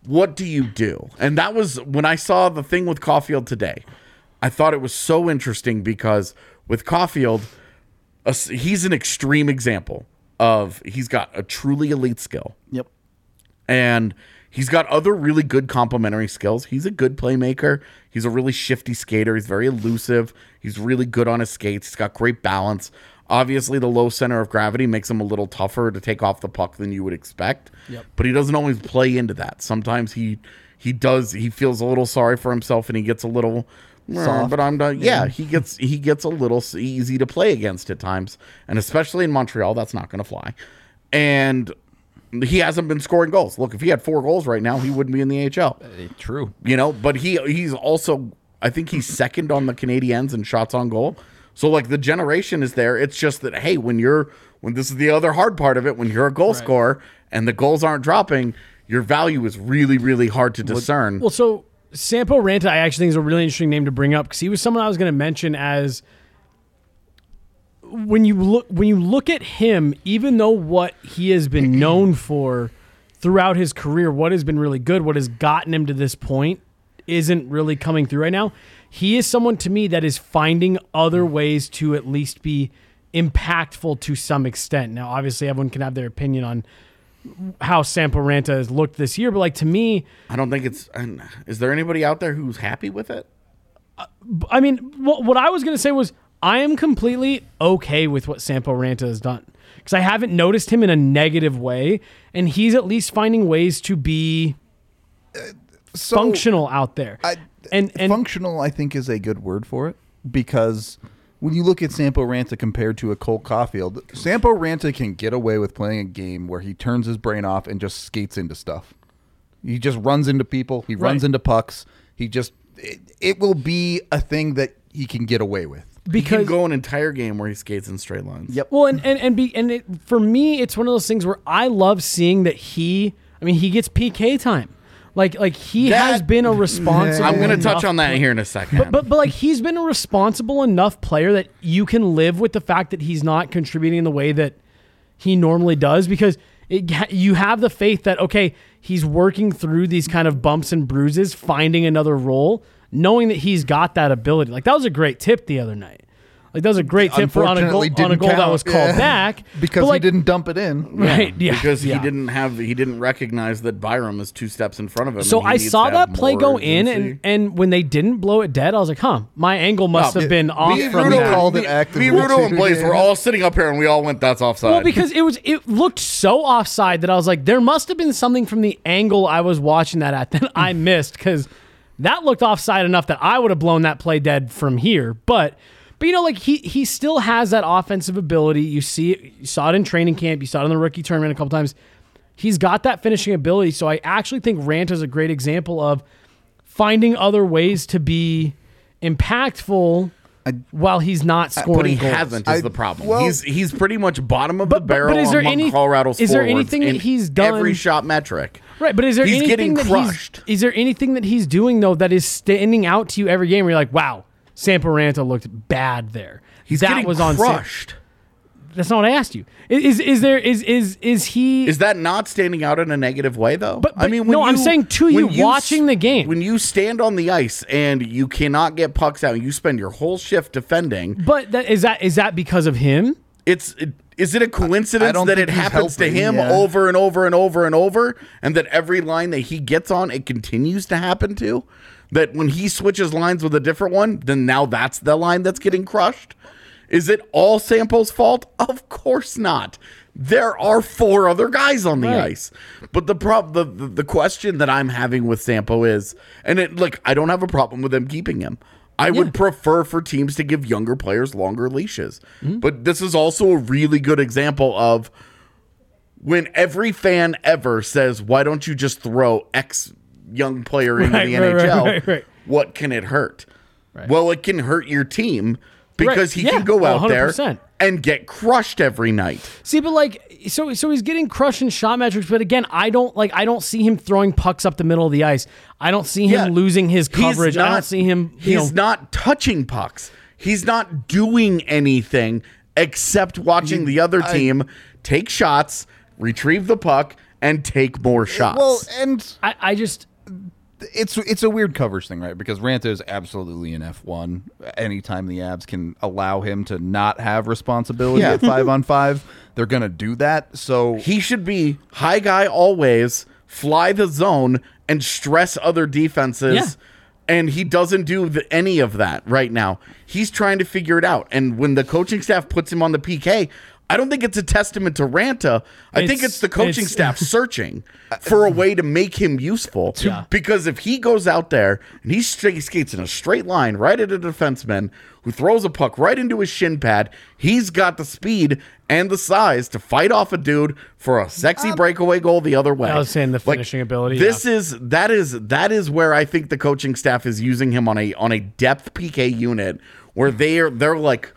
what do you do? And that was when I saw the thing with Caufield today. I thought it was so interesting because with Caufield, a s- he's an extreme example of he's got a truly elite skill Yep. and he's got other really good complementary skills. He's a good playmaker. He's a really shifty skater. He's very elusive. He's really good on his skates. He's got great balance. Obviously, the low center of gravity makes him a little tougher to take off the puck than you would expect. Yep. But he doesn't always play into that. Sometimes he he does he feels a little sorry for himself and he gets a little "Eh, soft. but I'm done. Yeah, he gets he gets a little easy to play against at times, and especially in Montreal, that's not going to fly. And he hasn't been scoring goals. Look, if he had four goals right now, he wouldn't be in the AHL. Uh, true. You know, but he he's also I think he's second on the Canadiens in shots on goal. So like the generation is there. It's just that hey, when you're when this is the other hard part of it, when you're a goal scorer and the goals aren't dropping, your value is really really hard to discern. Well, so Sampo Ranta, I actually think is a really interesting name to bring up because he was someone I was going to mention as when you look when you look at him, even though what he has been known for throughout his career, what has been really good, what has gotten him to this point, isn't really coming through right now. He is someone to me that is finding other ways to at least be impactful to some extent. Now, obviously, everyone can have their opinion on how Sampo Ranta has looked this year, but like to me, I don't think it's. Is there anybody out there who's happy with it? I mean, what, what I was going to say was I am completely okay with what Sampo Ranta has done because I haven't noticed him in a negative way, and he's at least finding ways to be So, functional out there. I, and and functional, I think, is a good word for it because when you look at Sampo Ranta compared to a Cole Caufield, Sampo Ranta can get away with playing a game where he turns his brain off and just skates into stuff. He just runs into people. He runs Right. into pucks. He just it, it will be a thing that he can get away with. He can go an entire game where he skates in straight lines. Yep. Well, and and and, be, and it, for me, it's one of those things where I love seeing that he. I mean, he gets PK time. Like like he That- has been a responsible. I'm going to touch enough on that player. here in a second. But, but but like he's been a responsible enough player that you can live with the fact that he's not contributing in the way that he normally does because it, you have the faith that okay he's working through these kind of bumps and bruises finding another role knowing that he's got that ability like that was a great tip the other night like that was a great tip for on a goal, on a didn't goal that was called Yeah. back because like, he didn't dump it in. right yeah because yeah. he didn't have he didn't recognize that Byram is two steps in front of him. So I saw that play more go in, and, and when they didn't blow it dead, I was like, "Huh, my angle must No, have it- been off me, from Rudo, that." called it me, actively me, Rudo, and too, Blaze yeah. were all sitting up here, and we all went, "That's offside." Well, because it was it looked so offside that I was like, there must have been something from the angle I was watching that at that I missed because that looked offside enough that I would have blown that play dead from here. But but you know, like he he still has that offensive ability. You see it, you saw it in training camp, you saw it in the rookie tournament a couple times. He's got that finishing ability. So I actually think Rant is a great example of finding other ways to be impactful while he's not uh, scoring but he goals. hasn't is I- the problem. well- he's he's pretty much bottom of But- the barrel but is there among any- Colorado's is there anything that in he's done- every shot metric. Right, but is there He's anything that crushed. he's is there anything that he's doing though that is standing out to you every game where you're like, wow, Sampo Ranta looked bad there. He's that getting was on Sam- crushed. That's not what I asked you. Is is, is there is is is he Is that not standing out in a negative way, though? But- I mean, when no, I'm saying to you, when watching the game. when you stand on the ice and you cannot get pucks out, and you spend your whole shift defending. but that is that is that because of him? It's it, is it a coincidence that it happens to him yeah. over and over and over and over, and that every line that he gets on, it continues to happen to? That when he switches lines with a different one, then now that's the line that's getting crushed. Is it all Sampo's fault? Of course not. There are four other guys on the Right. ice. But the prob the, the the question that I'm having with Sampo is, and it like I don't have a problem with them keeping him. I would prefer for teams to give younger players longer leashes. Mm-hmm. But this is also a really good example of when every fan ever says, "Why don't you just throw X young player into Right, the right, NHL?" right. What can it hurt? Well, it can hurt your team because Right, he yeah, can go out there 100%. and get crushed every night. See, but like, so so he's getting crushed in shot metrics. But again, I don't like. I don't see him throwing pucks up the middle of the ice. I don't see him Yeah. losing his He's coverage. I don't see him. He's know, not touching pucks. He's not doing anything except watching the other team take shots, retrieve the puck, and take more shots. Well, and I, I just it's it's a weird coverage thing, right? Because Ranta is absolutely an F one. Anytime the Avs can allow him to not have responsibility Yeah. at five on five, they're gonna do that. So he should be high guy always, fly the zone, and stress other defenses. Yeah. And he doesn't do the, any of that right now. He's trying to figure it out. And when the coaching staff puts him on the PK, I don't think it's a testament to Ranta. I think It's- it's the coaching it's- staff searching for a way to make him useful. Yeah. Because if he goes out there and he skates in a straight line right at a defenseman who throws a puck right into his shin pad, he's got the speed and the size to fight off a dude for a sexy um, breakaway goal the other way. I was saying the Like, finishing ability, This is that is that is where I think the coaching staff is using him on a on a depth PK unit where they're they're like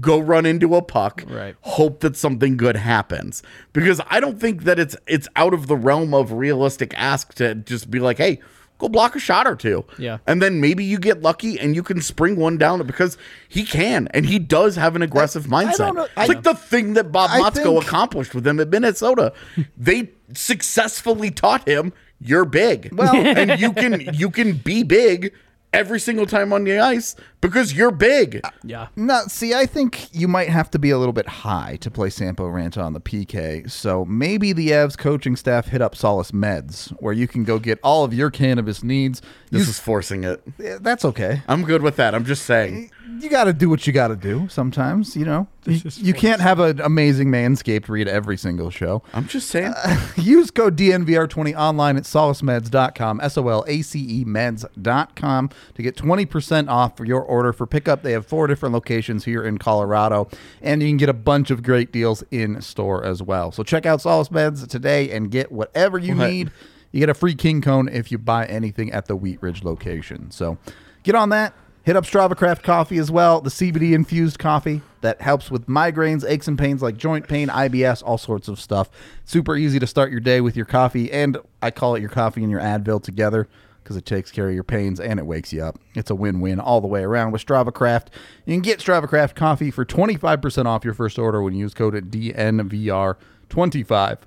go run into a puck Right. hope that something good happens. Because i don't think that it's it's out of the realm of realistic ask to just be like hey go block a shot or two. Yeah. and then maybe you get lucky and you can spring one down because he can and he does have an aggressive mindset. don't know- it's I- like the thing that bob I motzko think- accomplished with him at minnesota. They successfully taught him you're big. Well- and you can you can be big every single time on the ice because you're big Yeah. No, see, I think you might have to be a little bit high to play Sampo Ranta on the PK. So maybe the Avs coaching staff hit up Solace Meds, where you can go get all of your cannabis needs. this You- is forcing it that's okay. i'm good with that i'm just saying You got to do what you got to do sometimes, you know. You, you can't have an amazing manscaped read every single show. i'm just saying uh, Use code DNVR20 online at solacemeds.com, S O L A C E meds.com to get 20% off for your order for pickup. They have four different locations here in Colorado, and you can get a bunch of great deals in store as well. So check out Solace Meds today and get whatever you What? need. You get a free King Cone if you buy anything at the Wheat Ridge location. So get on that. Hit up Strava Craft Coffee as well, the CBD infused coffee that helps with migraines, aches and pains like joint pain, IBS, all sorts of stuff. Super easy to start your day with your coffee, and I call it your coffee and your Advil together because it takes care of your pains and it wakes you up. It's a win-win all the way around with Strava Craft. You can get Strava Craft coffee for 25% off your first order when you use code at DNVR25.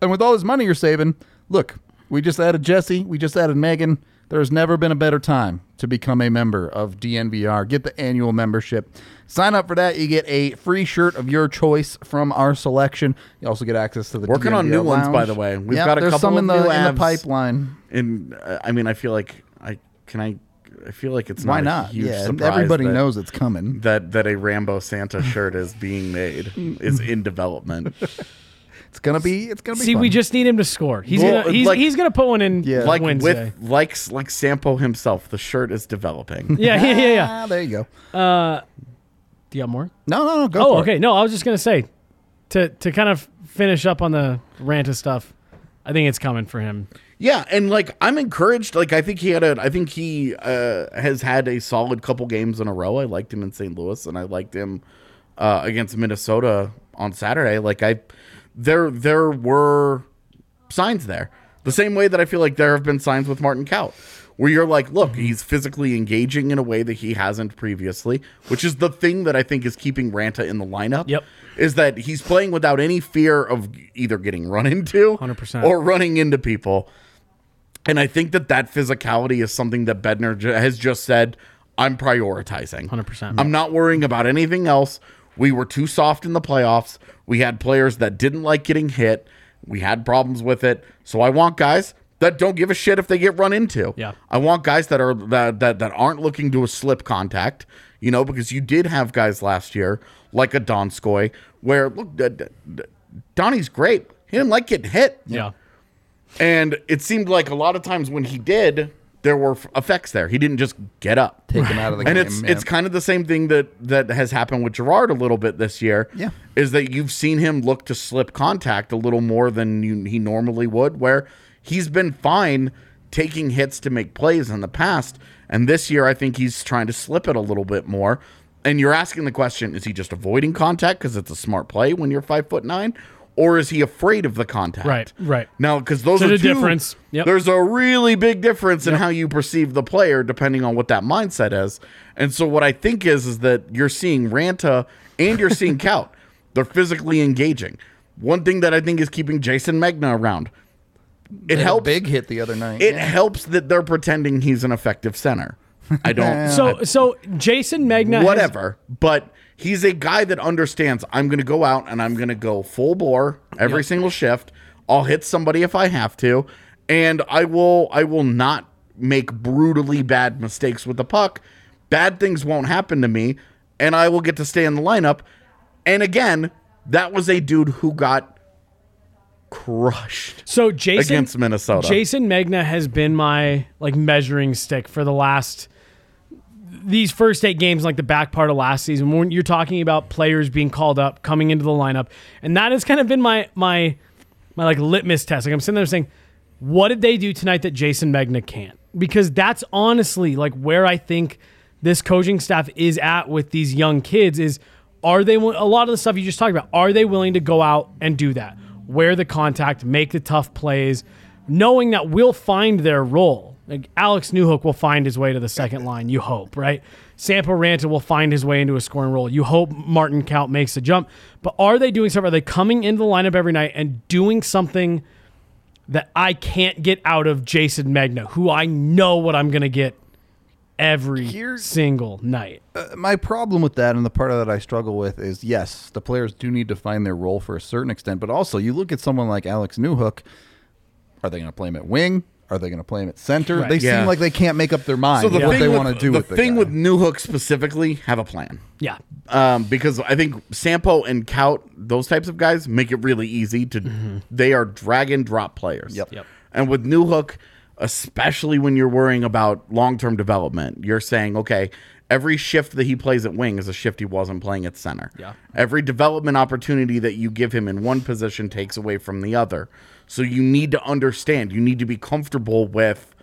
And with all this money you're saving, look, we just added Jesse, we just added Megan. There's never been a better time to become a member of DNVR. Get the annual membership. Sign up for that. You get a free shirt of your choice from our selection. You also get access to the Working on DNVR new ones, by the way. We've Yep, got a couple some of in the in the pipeline. and uh, I mean, I feel like I can I. I feel like it's not. Why not, not? A huge Yeah, everybody that- knows it's coming. that that a Rambo Santa shirt is being made is in development. It's gonna be. It's gonna be. See, we just need him to score. He's Well, gonna he's, like- he's gonna put one in Yeah. like Wednesday. with like like Sampo himself, the shirt is developing. yeah, yeah, yeah, yeah. Ah, there you go. Uh, Do you got more? No, no, no. Go. Oh, for it. okay. No, I was just gonna say to to kind of finish up on the rant of stuff. I think it's coming for him. Yeah, and like I'm encouraged. Like I think he had a. I think he uh, has had a solid couple games in a row. I liked him in St. Louis, and I liked him uh, against Minnesota on Saturday. Like I, there there were signs there. The same way that I feel like there have been signs with Martin Kaut, where you're like, look, he's physically engaging in a way that he hasn't previously, which is the thing that I think is keeping Ranta in the lineup. Yep. Is that he's playing without any fear of either getting run into 100%. or running into people. And I think that that physicality is something that Bednar has just said, I'm prioritizing. 100%. I'm not worrying about anything else. We were too soft in the playoffs. We had players that didn't like getting hit. We had problems with it. So I want guys that don't give a shit if they get run into. Yeah. I want guys that are that that, that aren't looking to a slip contact, you know, because you did have guys last year like a Donskoi where look D- Donnie's great. He didn't like getting hit. Yeah. And it seemed like a lot of times when he did, there were effects there. He didn't just get up. Take him out of the and game. And it's yeah. it's kind of the same thing that that has happened with Gerard a little bit this year. Yeah. is that you've seen him look to slip contact a little more than you, he normally would, where he's been fine taking hits to make plays in the past, and this year I think he's trying to slip it a little bit more. And you're asking the question: Is he just avoiding contact because it's a smart play when you're five foot nine, or is he afraid of the contact? Right, right. Now, because those There's are a two, difference. Yep. There's a really big difference in how you perceive the player depending on what that mindset is. And so, what I think is is that you're seeing Ranta and you're seeing Kaut. They're physically engaging. One thing that I think is keeping Jason Megna around. It Had a helps. big hit the other night. It Yeah. helps that they're pretending he's an effective center. I don't. So so Jason Megna has- whatever. But he's a guy that understands I'm going to go out and I'm going to go full bore every single shift. I'll hit somebody if I have to, and I will I will not make brutally bad mistakes with the puck. Bad things won't happen to me, and I will get to stay in the lineup. And again, that was a dude who got crushed So Jason against Minnesota. Jason Megna has been my like measuring stick for the last these first eight games, like the back part of last season, when you're talking about players being called up, coming into the lineup, and that has kind of been my my my like litmus test. Like I'm sitting there saying, what did they do tonight that Jason Megna can't? Because that's honestly like where I think this coaching staff is at with these young kids is are they a lot of the stuff you just talked about are they willing to go out and do that wear the contact make the tough plays knowing that we'll find their role like alex newhook will find his way to the second line you hope right? Sampo ranta will find his way into a scoring role you hope Martin Kaut makes a jump. But are they doing something? Are they coming into the lineup every night and doing something that i can't get out of Jason Megna who i know what i'm going to get every Here- single night? Uh, my problem with that and the part of that I struggle with is yes, the players do need to find their role for a certain extent, but also you look at someone like Alex Newhook, are they going to play him at wing? Are they going to play him at center? Right. They Yeah. seem like they can't make up their mind so the what thing they with, want to do the with the thing guy. with Newhook specifically, have a plan. yeah um, because I think Sampo and Kaut, those types of guys, make it really easy to. They are drag and drop players. Yep. Yep. And with Newhook, especially when you're worrying about long term development, you're saying, okay, every shift that he plays at wing is a shift he wasn't playing at center. Yeah. Every development opportunity that you give him in one position takes away from the other. So you need to understand. You need to be comfortable with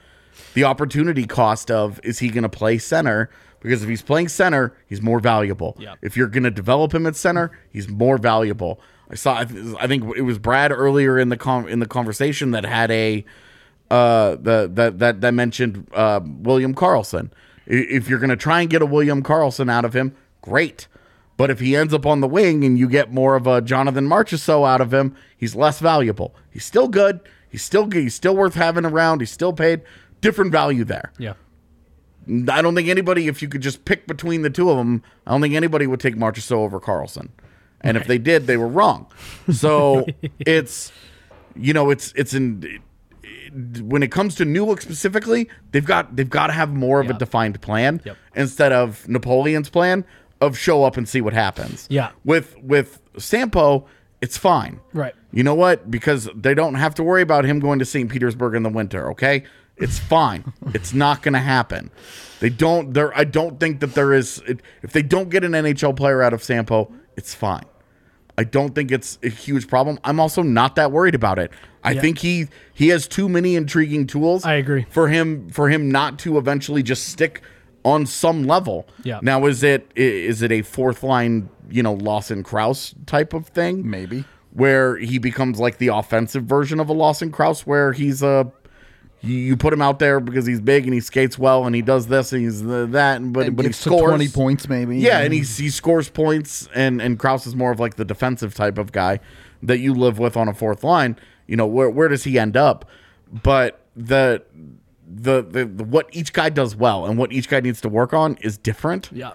the opportunity cost of is he going to play center? Because if he's playing center, he's more valuable. Yep. If you're going to develop him at center, he's more valuable. I saw. I th- I think it was Brad earlier in the con in the conversation that had a uh the that that that mentioned uh William Karlsson. If you're going to try and get a William Karlsson out of him, great. But if he ends up on the wing and you get more of a Jonathan Marchessault out of him, he's less valuable. He's still good. He's still. He's still worth having around. He's still paid. Different value there. yeah I don't think anybody, if you could just pick between the two of them, I don't think anybody would take Marchessault over Karlsson. And if they did, they were wrong. So it's, you know, it's it's in when it comes to Newhook specifically, they've got they've got to have more of a defined plan Yep. instead of Napoleon's plan of show up and see what happens. Yeah. With with Sampo, it's fine. Right. You know what? Because they don't have to worry about him going to St. Petersburg in the winter, okay? It's fine. it's not going to happen. They don't there I don't think that there is if they don't get an NHL player out of Sampo, it's fine. I don't think it's a huge problem. I'm also not that worried about it. I Yeah. think he he has too many intriguing tools. I agree. For him for him not to eventually just stick on some level. Yeah. Now is it is it a fourth line, you know, Lawson Crouse type of thing? Maybe. where he becomes like the offensive version of a Lawson Crouse, where he's a you, you put him out there because he's big and he skates well and he does this and he's the, that, but, but but he it's to scores 20 points maybe. Yeah, and he's, he scores points, and and Crouse is more of like the defensive type of guy that you live with on a fourth line. You know where where does he end up? But the the, the, the what each guy does well and what each guy needs to work on is different. yeah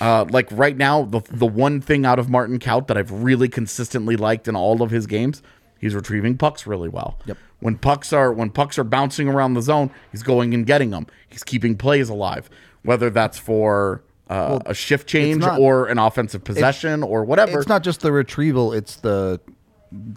Uh, like right now, the the one thing out of Martin Kaut that I've really consistently liked in all of his games, he's retrieving pucks really well. Yep. When pucks are when pucks are bouncing around the zone, he's going and getting them. He's keeping plays alive, whether that's for uh, a shift change not- or an offensive possession or whatever. It's not just the retrieval; it's the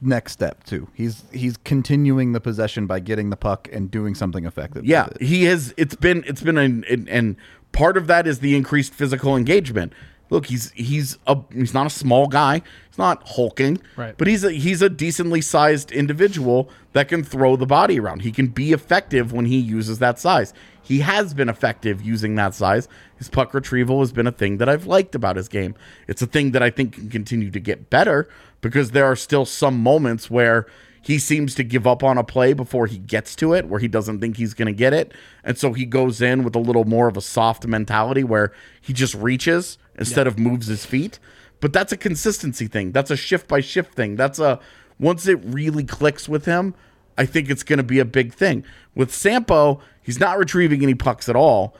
next step too. He's he's continuing the possession by getting the puck and doing something effective. Yeah, with it. he has. It's been. It's been an, an, and part of that is the increased physical engagement. Look, he's he's a he's not a small guy. He's not hulking, Right. But he's a he's a decently sized individual that can throw the body around. He can be effective when he uses that size. He has been effective using that size. His puck retrieval has been a thing that I've liked about his game. It's a thing that I think can continue to get better because there are still some moments where he seems to give up on a play before he gets to it, where he doesn't think he's going to get it. And so he goes in with a little more of a soft mentality where he just reaches instead of moves his feet. But that's a consistency thing. That's a shift by shift thing. That's a once it really clicks with him, I think it's going to be a big thing. With Sampo, he's not retrieving any pucks at all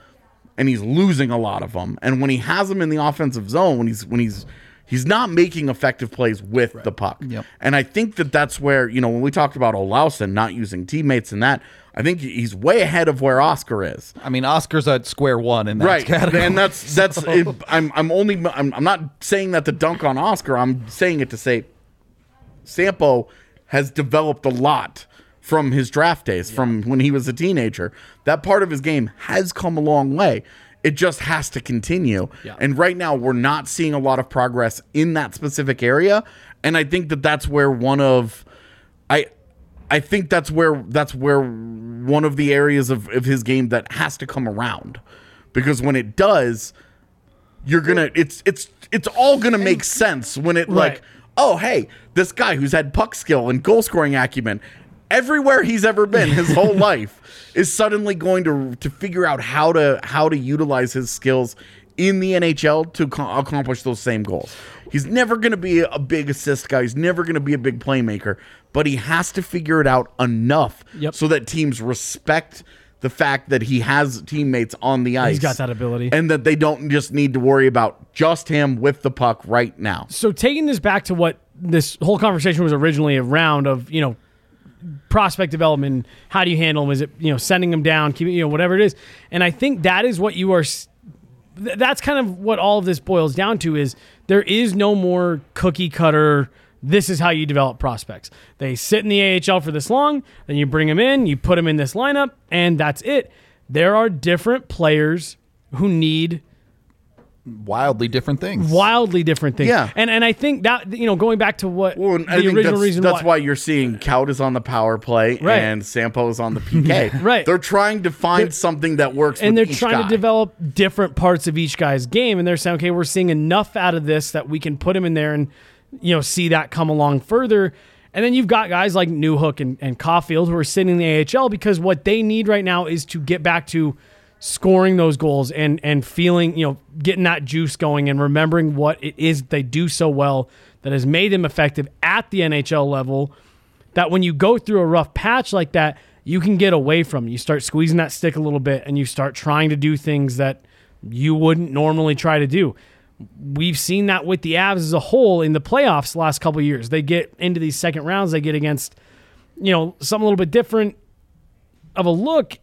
and he's losing a lot of them. And when he has them in the offensive zone, when he's when he's he's not making effective plays with the puck. Yep. And I think that that's where you know when we talked about Olausson not using teammates and that, I think he's way ahead of where Oskar is. I mean, Oskar's at square one in that Right, category. and that's that's. it, I'm I'm only I'm I'm not saying that to dunk on Oskar. I'm saying it to say Sampo has developed a lot from his draft days, from when he was a teenager. That part of his game has come a long way. It just has to continue. Yeah. And right now, we're not seeing a lot of progress in that specific area. And I think that that's where one of, I, I think that's where that's where one of the areas of, of his game that has to come around, because when it does, you're gonna it's it's it's all gonna make sense when it like oh hey this guy who's had puck skill and goal scoring acumen everywhere he's ever been his whole life is suddenly going to to figure out how to how to utilize his skills in the NHL to co- accomplish those same goals. He's never going to be a big assist guy. He's never going to be a big playmaker, but he has to figure it out enough Yep. so that teams respect the fact that he has teammates on the ice. He's got that ability. And that they don't just need to worry about just him with the puck right now. so taking this back to what this whole conversation was originally around of you know prospect development how do you handle them is it you know sending them down keeping you know whatever it is. And i think that is what you are that's kind of what all of this boils down to is there is no more cookie cutter this is how you develop prospects. They sit in the ahl for this long then you bring them in you put them in this lineup and that's it. There are different players who need Wildly different things. wildly different things. Yeah. And and I think that you know going back to what Well, the original that's, reason that's why, why you're seeing Kaut is on the power play Right. and is on the PK. Right. They're trying to find something that works and they're trying guy. to develop different parts of each guy's game and they're saying okay we're seeing enough out of this that we can put him in there and you know see that come along further and then you've got guys like Newhook and, and Caufield who are sitting in the AHL because what they need right now is to get back to scoring those goals and and feeling you know getting that juice going and remembering what it is they do so well that has made them effective at the NHL level that when you go through a rough patch like that, you can get away from. You start squeezing that stick a little bit and you start trying to do things that you wouldn't normally try to do. We've seen that with the Avs as a whole in the playoffs the last couple years. They get into these second rounds, they get against, you know, something a little bit different of a look,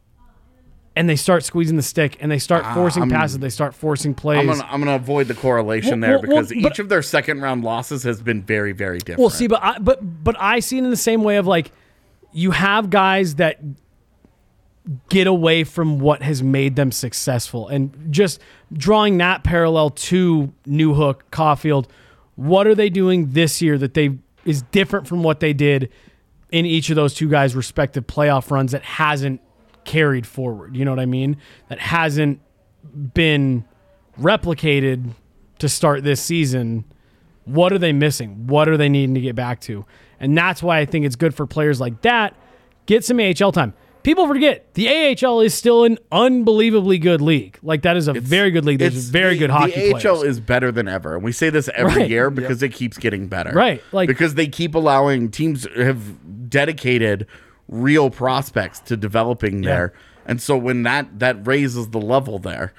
and they start squeezing the stick and they start ah, forcing passes, they start forcing plays. I'm gonna, I'm gonna avoid the correlation Well, there well, well, because but- each of their second round losses has been very, very different. Well, see, but I, but but I see it in the same way of like you have guys that get away from what has made them successful, and just drawing that parallel to New Hook, Caufield. What are they doing this year that they is different from what they did in each of those two guys' respective playoff runs that hasn't carried forward? You know what I mean? That hasn't been replicated to start this season. What are they missing? What are they needing to get back to? And that's why I think it's good for players like that. Get some AHL time. People forget the AHL is still an unbelievably good league. Like that is a very good league. There's very the- good hockey The AHL players. is better than ever, and we say this every Right. year because it keeps getting better. Right, like- because they keep allowing teams have dedicated real prospects to developing there, and so when that that raises the level there,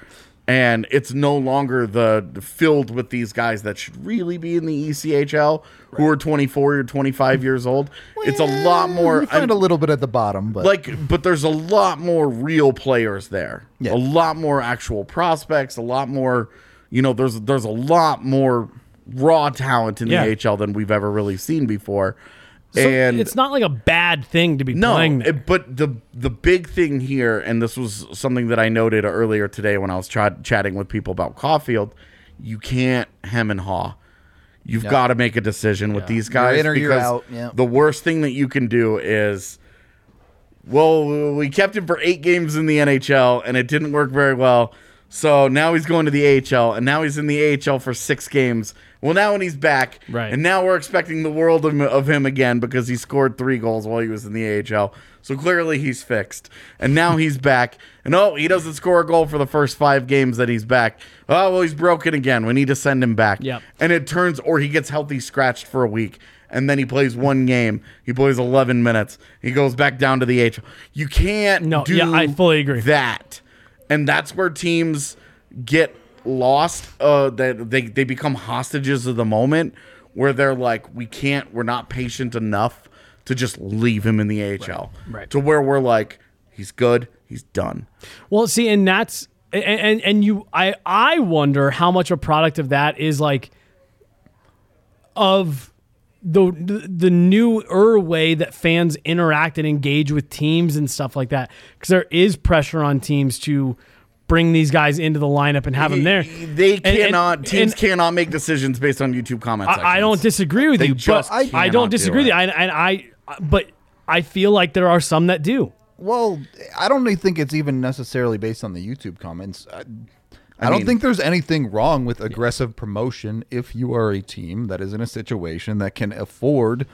and it's no longer the filled with these guys that should really be in the ECHL who are 24 or 25 years old. it's a lot more. You find I'm- a little bit at the bottom, but like but there's a lot more real players there Yeah. a lot more actual prospects a lot more you know there's there's a lot more raw talent in Yeah. the AHL than we've ever really seen before So and it's not like a bad thing to be no playing. there. but the the big thing here and this was something that I noted earlier today when I was ch- chatting with people about Caufield you can't hem and haw You've got to make a decision with these guys in or you're because out, yeah. the worst thing that you can do is well, we kept him for eight games in the NHL and it didn't work very well. So now he's going to the AHL and now he's in the AHL for six games. Well, now when he's back, Right. and now we're expecting the world of, of him again because he scored three goals while he was in the AHL. So clearly he's fixed. And now he's back. And oh, he doesn't score a goal for the first five games that he's back. Oh, well, he's broken again. We need to send him back. Yep. And it turns, or he gets healthy scratched for a week. And then he plays one game. He plays 11 minutes. He goes back down to the AHL. You can't No, do yeah, I fully agree. that. And that's where teams get lost. Uh, that they, they become hostages of the moment where they're like, we can't, we're not patient enough to just leave him in the AHL. right. To where we're like, he's good, he's done. Well, see, and that's and, and and you, I I wonder how much a product of that is like of the the, the newer way that fans interact and engage with teams and stuff like that because there is pressure on teams to bring these guys into the lineup and have them there. They And- and- cannot. teams and- cannot make decisions based on YouTube comments. I, I don't disagree with They you, just but I, I don't do disagree with you. And, and I, but I feel like there are some that do. Well, I don't really think it's even necessarily based on the YouTube comments. I, I, don't think there's anything wrong with aggressive promotion if you are a team that is in a situation that can afford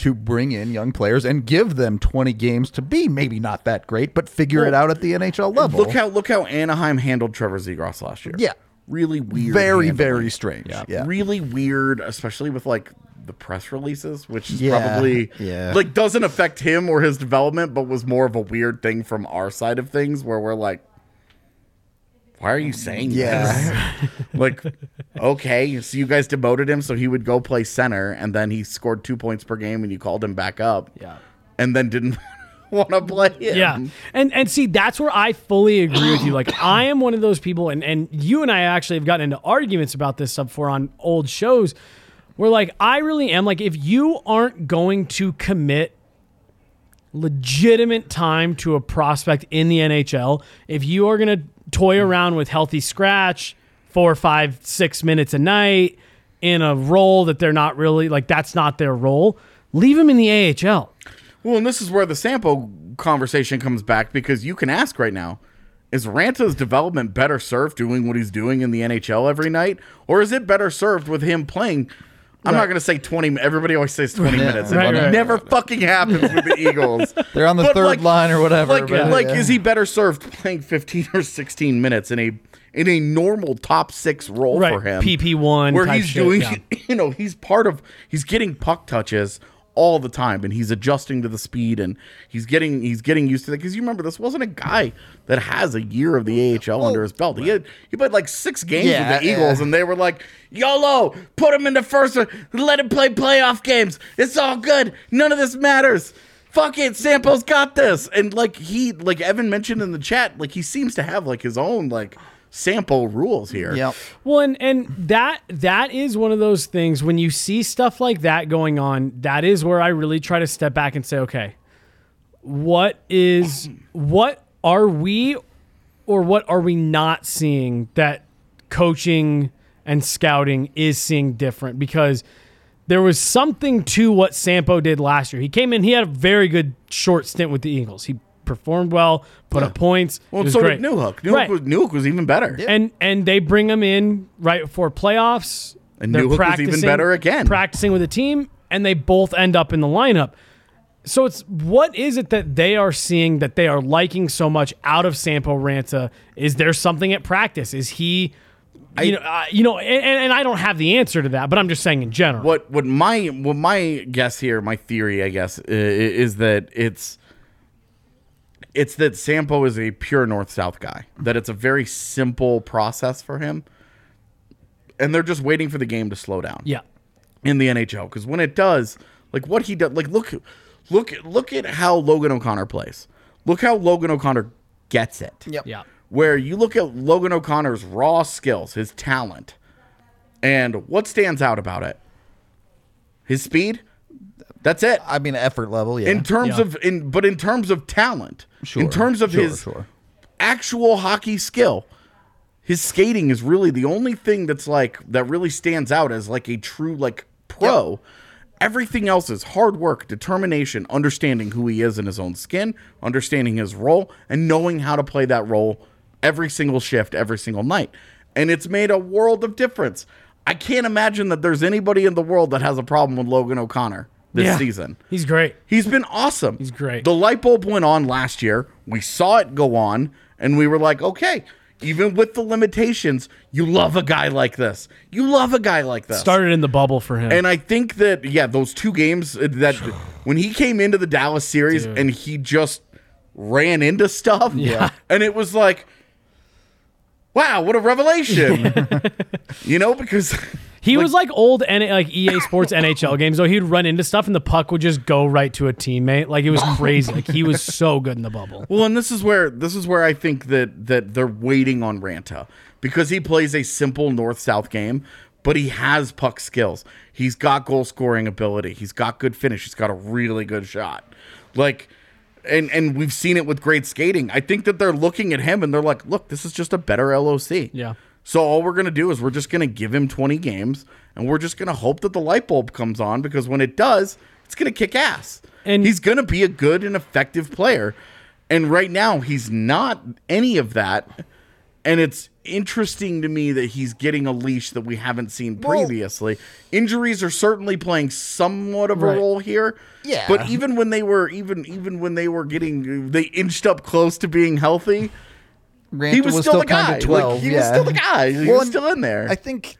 to bring in young players and give them 20 games to be maybe not that great, but figure it out at the NHL level. Look how look how Anaheim handled Trevor Zegras last year. Yeah. really weird. very, handling. very strange. Yeah. really weird, especially with like the press releases, which is Yeah, probably yeah. like doesn't affect him or his development, but was more of a weird thing from our side of things where we're like, why are you saying Yeah. this? like, okay, so you guys demoted him so he would go play center, and then he scored two points per game, and you called him back up, Yeah. and then didn't want to play him. Yeah. And and see, that's where I fully agree with you. Like I am one of those people and and you and I actually have gotten into arguments about this stuff before on old shows where like I really am like if you aren't going to commit legitimate time to a prospect in the NHL, if you are going to toy around with healthy scratch four, five, six minutes a night in a role that they're not really like that's not their role, leave them in the AHL. Well, and this is where the Sampo conversation comes back because you can ask right now is Ranta's development better served doing what he's doing in the NHL every night? Or is it better served with him playing? I'm not going to say 20. Everybody always says 20 minutes. Right, it right. never fucking happens with the Eagles. They're on the But, third like- line or whatever. Like, but, like yeah. is he better served playing 15 or 16 minutes in a in a normal top six role Right, for him? PP1 where type he's shit, doing, yeah. you know, he's part of, he's getting puck touches all the time, and he's adjusting to the speed, and he's getting he's getting used to that. Because you remember, this wasn't a guy that has a year of the AHL under his belt. He had he played like six games Yeah, with the Eagles, yeah. and they were like, "YOLO, put him in the first, let him play playoff games. It's all good. None of this matters." Fuck it, Sampo's got this. And like he like Evan mentioned in the chat, like he seems to have like his own like Sampo rules here. Yep. Well, and and that that is one of those things when you see stuff like that going on. That is where I really try to step back and say, okay, what is what are we or what are we not seeing that coaching and scouting is seeing different because there was something to what Sampo did last year. He came in, he had a very good short stint with the Eagles. He performed well, put up points. Well, so great. did Newhook. Newhook, Right. was, Newhook was even better. and and they bring him in right before playoffs. And They're Newhook was even practicing- better again. Practicing with the team, and they both end up in the lineup. So it's what is it that they are seeing that they are liking so much out of Sampo Ranta? Is there something at practice? Is he, you know, uh, you know, and, and I don't have the answer to that, but I'm just saying in general. What what my what my guess here, my theory, I guess, i- i- is that it's it's that Sampo is a pure north south guy. That it's a very simple process for him, and they're just waiting for the game to slow down. Yeah, in the NHL because when it does, like what he does, like look, look, look at how Logan O'Connor plays. Look how Logan O'Connor gets it. Yep. yeah, Where you look at Logan O'Connor's raw skills, his talent, and what stands out about it, his speed. That's it. I mean, effort level, yeah. In terms Yeah. of in, but in terms of talent, Sure, in terms of sure, his sure. actual hockey skill, his skating is really the only thing that's like that really stands out as like a true like pro. Everything else is hard work, determination, understanding who he is in his own skin, understanding his role, and knowing how to play that role every single shift, every single night. And it's made a world of difference. I can't imagine that there's anybody in the world that has a problem with Logan O'Connor this Yeah. season. he's great. He's been awesome. He's great. The light bulb went on last year. We saw it go on, and we were like, okay, even with the limitations, you love a guy like this. You love a guy like this. Started in the bubble for him. And I think that yeah, those two games uh, that when he came into the Dallas series and he just ran into stuff, Yeah. and it was like, wow, what a revelation, you know, because He was like old N- like EA Sports NHL games, though. He'd run into stuff and the puck would just go right to a teammate. Like it was crazy. like he was so good in the bubble. Well, and this is where this is where I think that that they're waiting on Ranta because he plays a simple north south game. but he has puck skills. He's got goal scoring ability. He's got good finish. He's got a really good shot. Like and and we've seen it with great skating. I think that they're looking at him and they're like, "Look, this is just a better LOC." Yeah. So all we're going to do is we're just going to give him 20 games and we're just going to hope that the light bulb comes on because when it does, it's going to kick ass. And- he's going to be a good and effective player. And right now he's not any of that. And it's interesting to me that he's getting a leash that we haven't seen previously. Injuries are certainly playing somewhat of a Right. role here. Yeah. But even when they were even even when they were getting they inched up close to being healthy, Ranta he was, still, the guy. 12, like, he yeah. was still the guy. He Well, was still in there. I think,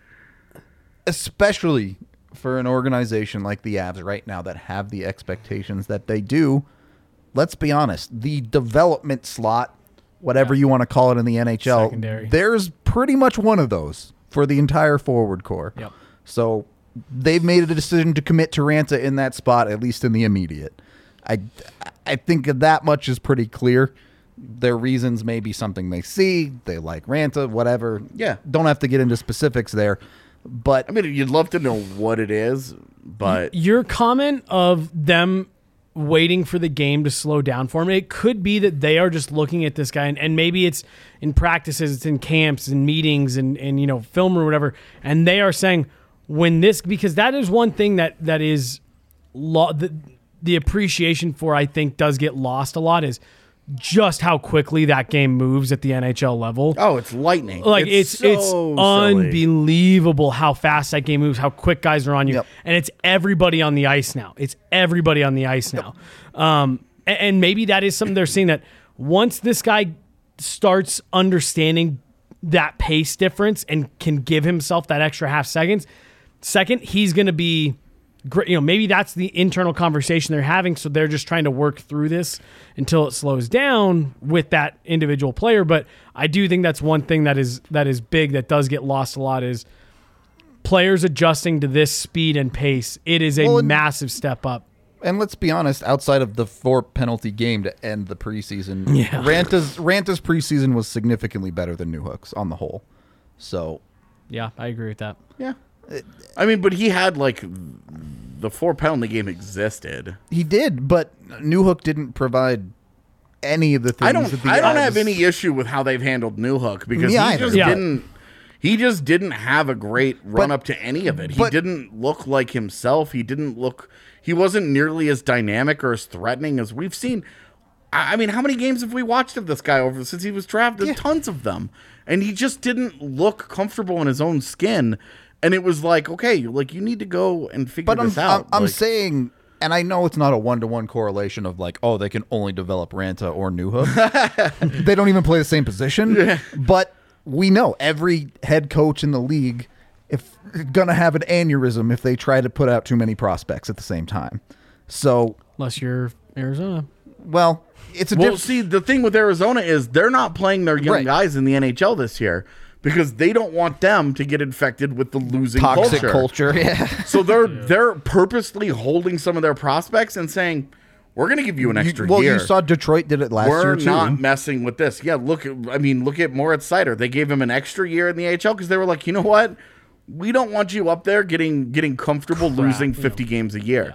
especially for an organization like the Avs right now that have the expectations that they do, let's be honest, the development slot, whatever you want to call it in the NHL, Secondary. there's pretty much one of those for the entire forward core. Yep. So they've made a decision to commit to Ranta in that spot, at least in the immediate. I, I think that much is pretty clear. Their reasons may be something they see. They like Ranta, whatever. Yeah. Don't have to get into specifics there. But I mean, you'd love to know what it is, but Your comment of them waiting for the game to slow down for him, it could be that they are just looking at this guy and, and maybe it's in practices, it's in camps and meetings and, and you know, film or whatever. And they are saying when this because that is one thing that that is lo- the, the appreciation for I think does get lost a lot is just how quickly that game moves at the NHL level. oh, it's lightning. Like it's it's, so silly. unbelievable how fast that game moves, how quick guys are on you, Yep. and it's everybody on the ice now. It's everybody on the ice now, um, a- and, maybe that is something they're seeing that once this guy starts understanding that pace difference and can give himself that extra half seconds, second he's going to be great. You know, maybe that's the internal conversation they're having. So they're just trying to work through this until it slows down with that individual player. But I do think that's one thing that is that is big that does get lost a lot is players adjusting to this speed and pace. It is a Well, massive step up. and let's be honest, outside of the four penalty game to end the preseason, Yeah. Ranta's Ranta's preseason was significantly better than Newhook's on the whole. So Yeah, I agree with that. yeah. I mean, but he had like the four penalty game existed. he did, but Newhook didn't provide any of the things. I don't. that the I don't have any issue with how they've handled Newhook because Me he either. just Yeah. didn't. He just didn't have a great run up to any of it. He but- didn't look like himself. He didn't look. He wasn't nearly as dynamic or as threatening as we've seen. I I mean, how many games have we watched of this guy over since he was drafted? Tons of them, and he just didn't look comfortable in his own skin. And it was like, okay, like you need to go and figure But I'm, this out. I'm, I'm Like, saying, and I know it's not a one to one correlation of like, oh, they can only develop Ranta or Newhook. they don't even play the same position. But we know every head coach in the league if gonna have an aneurysm if they try to put out too many prospects at the same time. So, Unless you're Arizona. well, it's a Well, different. see, the thing with Arizona is they're not playing their young Right. guys in the NHL this year because they don't want them to get infected with the losing Toxic culture. culture, yeah. So they're they're purposely holding some of their prospects and saying, "We're going to give you an extra well, year." Well, you saw Detroit did it last We're year too. not messing with this. Yeah, look. I mean, look at Moritz Seider. They gave him an extra year in the AHL because they were like, you know what? We don't want you up there getting getting comfortable losing fifty games a year.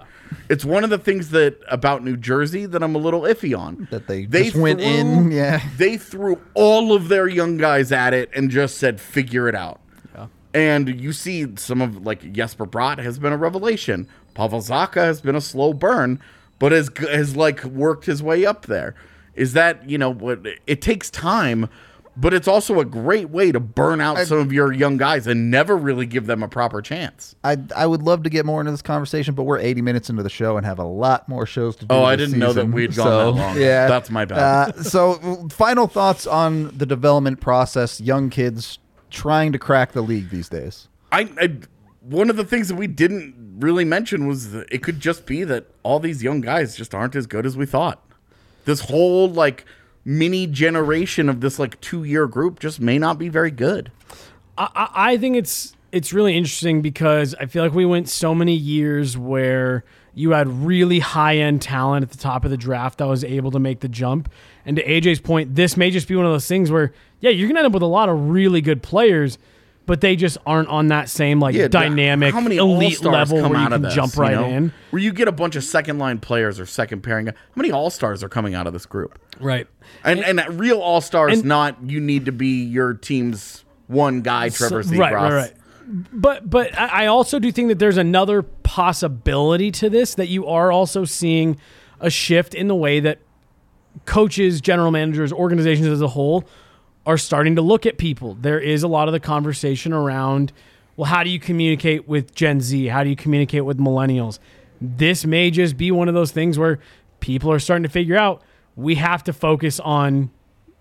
It's one of the things that about New Jersey that I'm a little iffy on. That they just went threw- in, yeah. They threw all of their young guys at it and just said, figure it out. Yeah. And you see some of like Jesper Bratt has been a revelation. Pavel Zacha has been a slow burn, but has has like worked his way up there. Is that you know what? It takes time, but it's also a great way to burn out some of your young guys and never really give them a proper chance. I I would love to get more into this conversation, but we're 80 minutes into the show and have a lot more shows to do. Oh, I didn't know that we'd gone So, that long. Yeah, That's my bad. Uh, so, final thoughts on the development process. Young kids trying to crack the league these days. I, I one of the things that we didn't really mention was it could just be that all these young guys just aren't as good as we thought. This whole like mini generation of this like two year group just may not be very good. I, I think it's it's really interesting because I feel like we went so many years where you had really high end talent at the top of the draft that was able to make the jump. And to AJ's point, this may just be one of those things where, yeah, you're gonna end up with a lot of really good players, but they just aren't on that same like Yeah, dynamic how many elite level come where you out of can this, jump you right know? in. Where you get a bunch of second line players or second pairing. How many all stars are coming out of this group? Right. And and, real all stars, and- not you need to be your team's one guy, Trevor So- right, right, right. But but I also do think that there's another possibility to this that you are also seeing a shift in the way that coaches, general managers, organizations as a whole are starting to look at people. There is a lot of the conversation around, well, how do you communicate with Gen Z? How do you communicate with millennials? This may just be one of those things where people are starting to figure out we have to focus on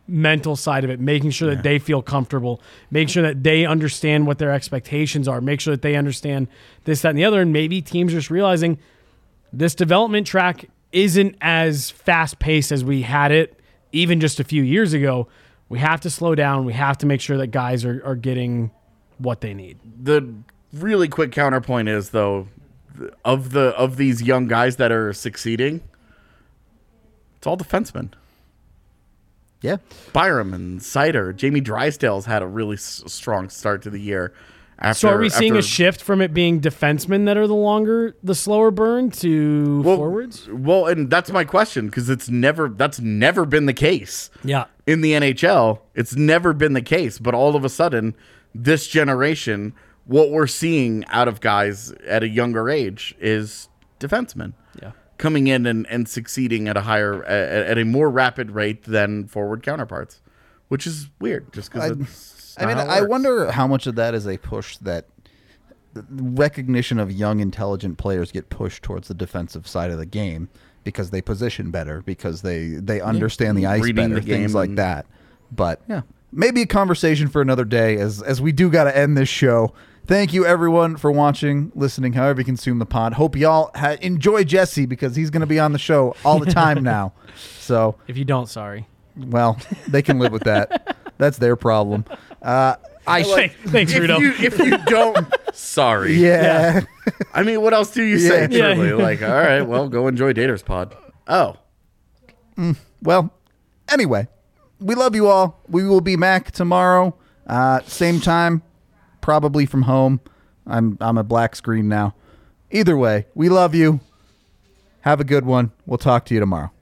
mental side of it, making sure that they feel comfortable, making sure that they understand what their expectations are, make sure that they understand this, that, and the other. And maybe teams just realizing this development track isn't as fast paced as we had it even just a few years ago. We have to slow down. We have to make sure that guys are, are getting what they need. The really quick counterpoint is though, of the of these young guys that are succeeding, it's all defensemen. Yeah. Byram and Seider, Jamie Drysdale's had a really s- strong start to the year. After, So are we seeing a shift from it being defensemen that are the longer, the slower burn to well, forwards? Well, and that's my question because it's never that's never been the case. Yeah. in the NHL. It's never been the case, but all of a sudden, this generation, what we're seeing out of guys at a younger age is defensemen. Yeah. Coming in and, and succeeding at a higher at, at a more rapid rate than forward counterparts, which is weird just because it's I mean, not how it I wonder how much of that is a push that recognition of young, intelligent players get pushed towards the defensive side of the game because they position better, because they they understand the ice Reading better, the things like that. But Yeah. maybe a conversation for another day, as as we do got to end this show. Thank you everyone for watching, listening, however you consume the pod. Hope y'all ha- enjoy Jesse because he's going to be on the show all the time now. So If you don't, sorry. well, they can live with that. That's their problem. Uh, I Thanks, thanks If Rudo. you if you don't, sorry. yeah. I mean, what else do you say? Yeah. Truly, Yeah. like, all right, well, go enjoy Daters Pod. Oh, Well, anyway, we love you all. We will be back tomorrow, uh, same time, probably from home. I'm I'm a black screen now. Either way, we love you. Have a good one. We'll talk to you tomorrow.